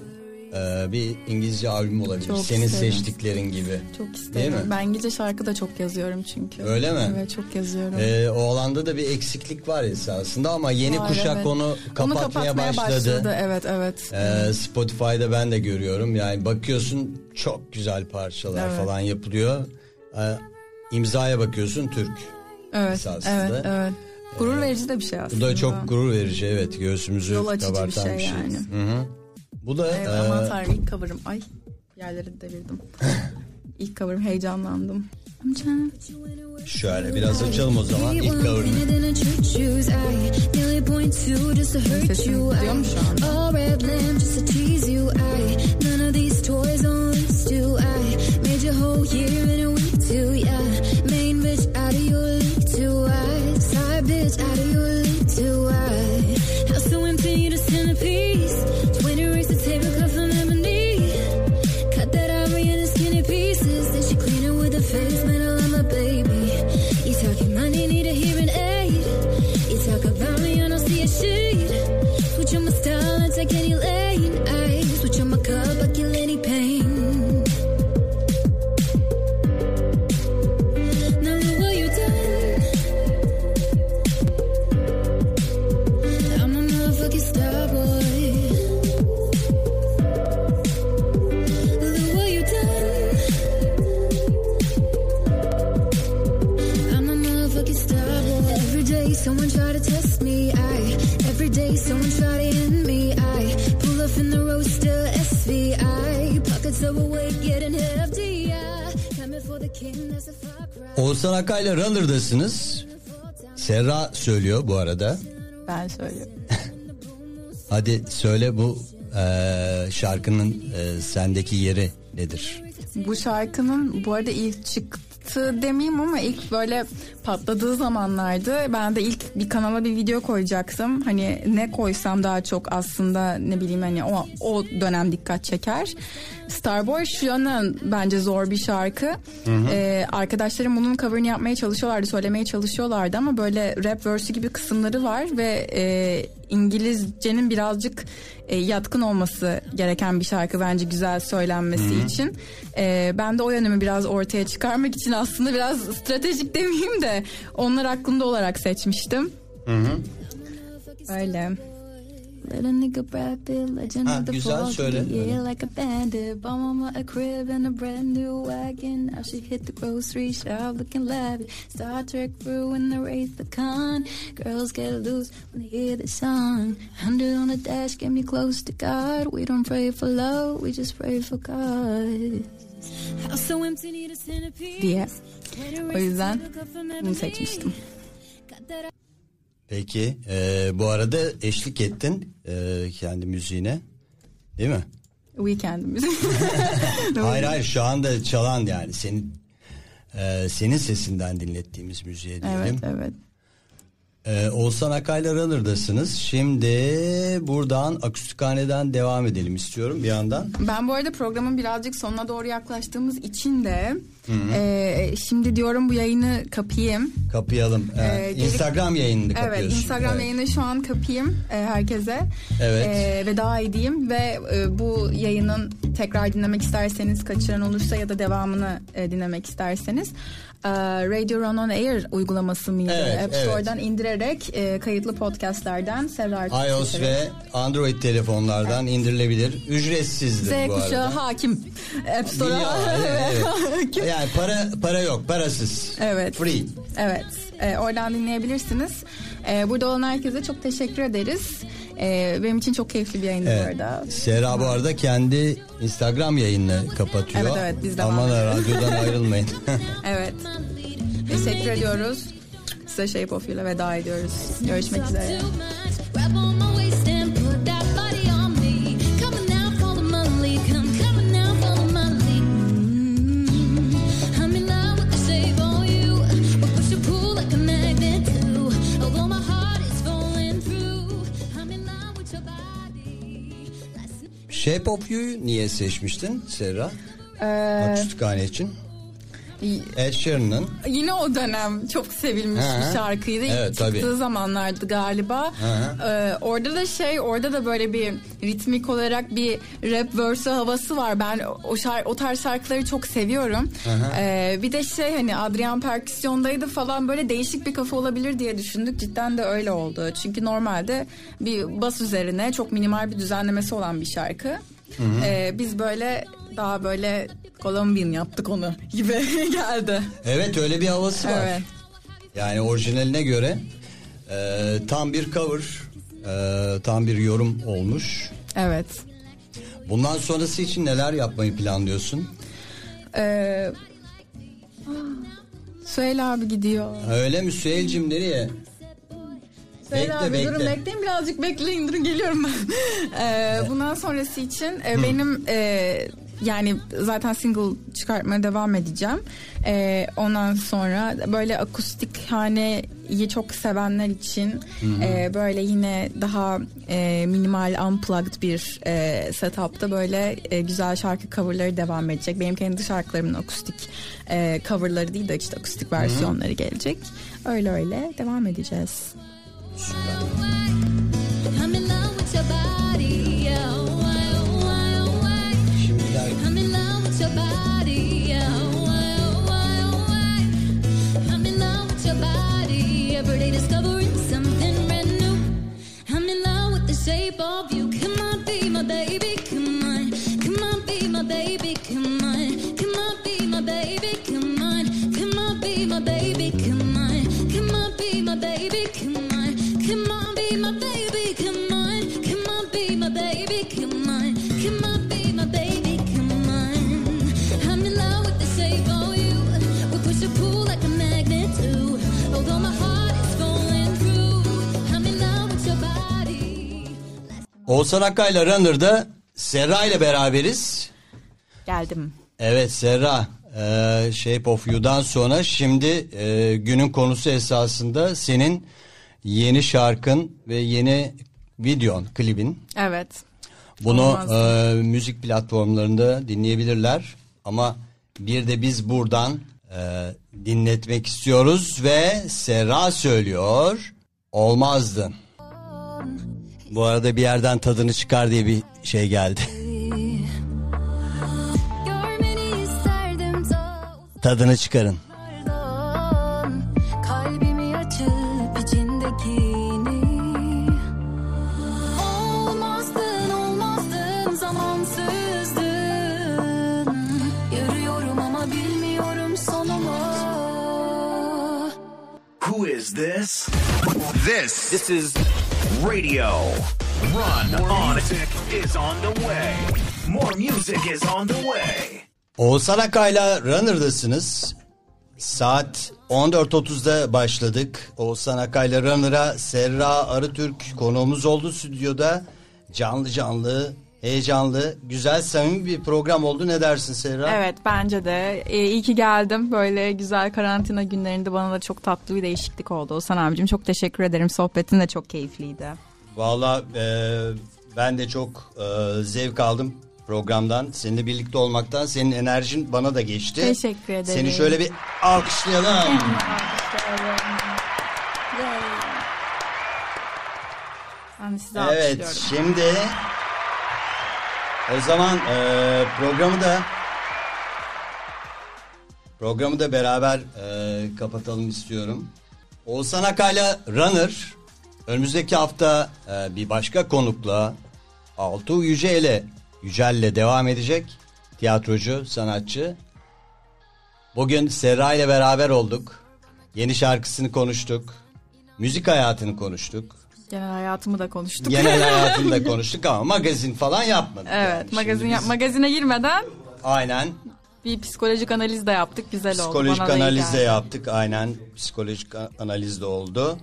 e, bir İngilizce albüm olabilir. Çok Senin isterim. seçtiklerin gibi. Çok isterim. Değil mi? Ben İngilizce şarkı da çok yazıyorum çünkü. Öyle mi? Evet çok yazıyorum. Ee, o alanda da bir eksiklik var esasında ama yeni var, kuşak evet. onu kapatmaya, onu kapatmaya başladı. başladı. Evet evet. Ee, Spotify'da ben de görüyorum. Yani bakıyorsun çok güzel parçalar evet. falan yapılıyor. Ee, imzaya bakıyorsun Türk. Evet. Esasında. Evet evet. Gurur verici de bir şey aslında. Bu da çok gurur verici evet göğsümüzü Yol kabartan bir şey. Bir şey. Yani. Hı hı. Bu da... Evet, e... aman tanrım ilk cover'ım. Ay yerleri devirdim. <laughs> ilk cover'ım heyecanlandım. Şöyle biraz açalım o zaman ilk cover'ını. Sesim duyuyor mu şu an? Oğuzhan Akay'la Runner'dasınız. Serra söylüyor bu arada. Ben söylüyorum. <laughs> Hadi söyle bu e, şarkının e, sendeki yeri nedir? Bu şarkının bu arada ilk çıktı demeyeyim ama ilk böyle patladığı zamanlardı. Ben de ilk bir kanala bir video koyacaktım. Hani ne koysam daha çok aslında ne bileyim hani o, o dönem dikkat çeker. Starboy şu an bence zor bir şarkı. Hı hı. Ee, arkadaşlarım bunun cover'ını yapmaya çalışıyorlardı, söylemeye çalışıyorlardı ama böyle rap verse'ü gibi kısımları var ve e, İngilizcenin birazcık e, yatkın olması gereken bir şarkı bence güzel söylenmesi Hı-hı. için. E, ben de o yönümü biraz ortaya çıkarmak için aslında biraz stratejik demeyeyim de onlar aklımda olarak seçmiştim. Hı-hı. Öyle. Let a nigga Brad Pitt, legend ha, of the güzel söyle. Yeah, like a bandit. Bought mama a crib and a brand new wagon. Now she hit the grocery shop looking lavish. Star Trek through in the Wraith the Con. Girls get loose when they hear the song. Hundred on the dash, get me close to God. We don't pray for love, we just pray for God. diye. O yüzden bunu seçmiştim. Peki e, bu arada eşlik ettin e, kendi müziğine değil mi? Weekend <laughs> müziği. hayır hayır şu anda çalan yani senin e, senin sesinden dinlettiğimiz müziğe diyelim. Evet evet. Ee, Oğuzhan Akay'la Runner'dasınız. Şimdi buradan akustikhaneden devam edelim istiyorum bir yandan. Ben bu arada programın birazcık sonuna doğru yaklaştığımız için de e, şimdi diyorum bu yayını kapayım. Kapayalım. Ee, Ee, geri- Instagram yayınını kapıyorsun. Evet Instagram Evet. yayını şu an kapayım e, herkese. Evet. E, veda edeyim ve e, bu yayının tekrar dinlemek isterseniz kaçıran olursa ya da devamını e, dinlemek isterseniz e, Radio Run On Air uygulaması mıydı? Evet, App Store'dan indirerek e, kayıtlı podcastlerden Serra iOS seçerek. ve Android telefonlardan indirilebilir. Ücretsizdir Z bu arada. kuşağı hakim. App Store'a. Evet, evet. <laughs> Yani para para yok, parasız. Evet. Free. Evet. e, oradan dinleyebilirsiniz. E, burada olan herkese çok teşekkür ederiz. E, benim için çok keyifli bir yayındı bu arada. Sera bu arada kendi Instagram yayınını kapatıyor. Evet, evet, biz devam Aman radyodan ayrılmayın. <laughs> <laughs> Evet. Teşekkür ediyoruz. Size Shape of You'la veda ediyoruz. Görüşmek üzere. Shape of You'yu niye seçmiştin Serra? Ee, Akustikhane için. Ed Sheeran'ın yine o dönem çok sevilmiş hı. bir şarkıydı. İlk Evet, çıktığı tabii. zamanlardı galiba. Ee, orada da şey, orada da böyle bir ritmik olarak bir rap verse havası var. Ben o şar o tarz şarkıları çok seviyorum. Ee, bir de şey hani Adrian perküsyondaydı falan böyle değişik bir kafa olabilir diye düşündük. Cidden de öyle oldu. Çünkü normalde bir bas üzerine çok minimal bir düzenlemesi olan bir şarkı. Ee, biz böyle daha böyle Colombian yaptık onu gibi <laughs> geldi. Evet öyle bir havası var. Evet. Yani orijinaline göre e, tam bir cover, e, tam bir yorum olmuş. Evet. Bundan sonrası için neler yapmayı planlıyorsun? Ee, Süheyl abi gidiyor. Öyle mi Süheyl'cim nereye? Bekle, abi bekle. durun bekleyin birazcık bekleyin durun geliyorum ben. <laughs> Ee, bundan sonrası için e, benim e, yani zaten single çıkartmaya devam edeceğim. E, ondan sonra böyle akustik haneyi çok sevenler için e, böyle yine daha e, minimal unplugged bir e, setupta böyle e, güzel şarkı coverları devam edecek. Benim kendi şarkılarımın akustik e, coverları değil de işte akustik versiyonları gelecek. Öyle öyle devam edeceğiz. I'm Oğuzhan Akkay'la Runner'da Serra ile beraberiz. Geldim. Evet Serra, e, Shape of You'dan sonra şimdi e, günün konusu esasında senin yeni şarkın ve yeni videon, klibin. Evet. Bunu Olmaz. e, müzik platformlarında dinleyebilirler ama bir de biz buradan e, dinletmek istiyoruz ve Serra söylüyor olmazdı. Bu arada bir yerden tadını çıkar diye bir şey geldi. Tadını çıkarın. uzaklardan Kalbimi açıp içindekini Olmazdın olmazdın zamansızdın Yürüyorum ama bilmiyorum sonumu Who is this? This. This is radio. Run on. Music is on the way. More music is on the way. Oğuzhan Akay'la Runner'dasınız. Saat 14.30'da başladık. Oğuzhan Akay'la Runner'a Serra Arıtürk konuğumuz oldu stüdyoda. Canlı canlı heyecanlı, güzel, samimi bir program oldu. Ne dersin Serra? Evet bence de. Ee, iyi ki geldim. Böyle güzel karantina günlerinde bana da çok tatlı bir değişiklik oldu. Oğuzhan abicim çok teşekkür ederim. Sohbetin de çok keyifliydi. Valla e, ben de çok e, zevk aldım programdan. Seninle birlikte olmaktan. Senin enerjin bana da geçti. Teşekkür ederim. Seni şöyle bir alkışlayalım. <laughs> Ben de sizi Evet alkışlıyorum. şimdi o zaman e, programı da programı da beraber e, kapatalım istiyorum. Oğuzhan Akay'la Runner önümüzdeki hafta e, bir başka konukla Altuğ Yüce ile Yücel'le devam edecek. Tiyatrocu, sanatçı. Bugün Serra ile beraber olduk. Yeni şarkısını konuştuk. Müzik hayatını konuştuk. Genel hayatımı da konuştuk. Genel <laughs> hayatını da konuştuk ama magazin falan yapmadık. evet yani. magazin yap magazine girmeden Aynen bir psikolojik analiz de yaptık. Güzel oldu. psikolojik da iyi analiz de yaptık. Aynen psikolojik analiz de oldu.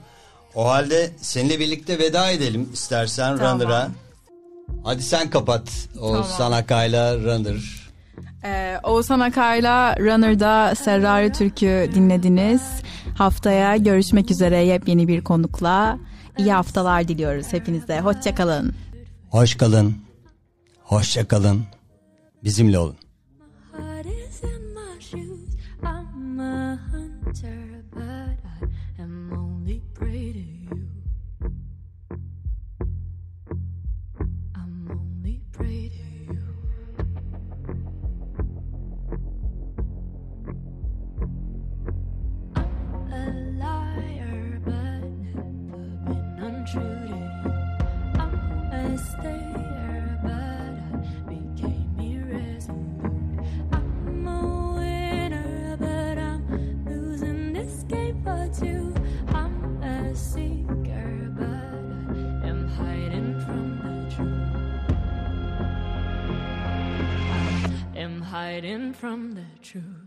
O halde seninle birlikte veda edelim istersen Tamam. Runner'a. Hadi sen kapat o Tamam. Sanakay'la Runner. Ee, Oğuzhan Akay'la Runner'da Serrari Türk'ü dinlediniz. Haftaya görüşmek üzere yepyeni bir konukla. İyi haftalar diliyoruz hepinize. Hoşçakalın. Hoş kalın. Hoşça kalın. Bizimle olun. Hiding from the truth.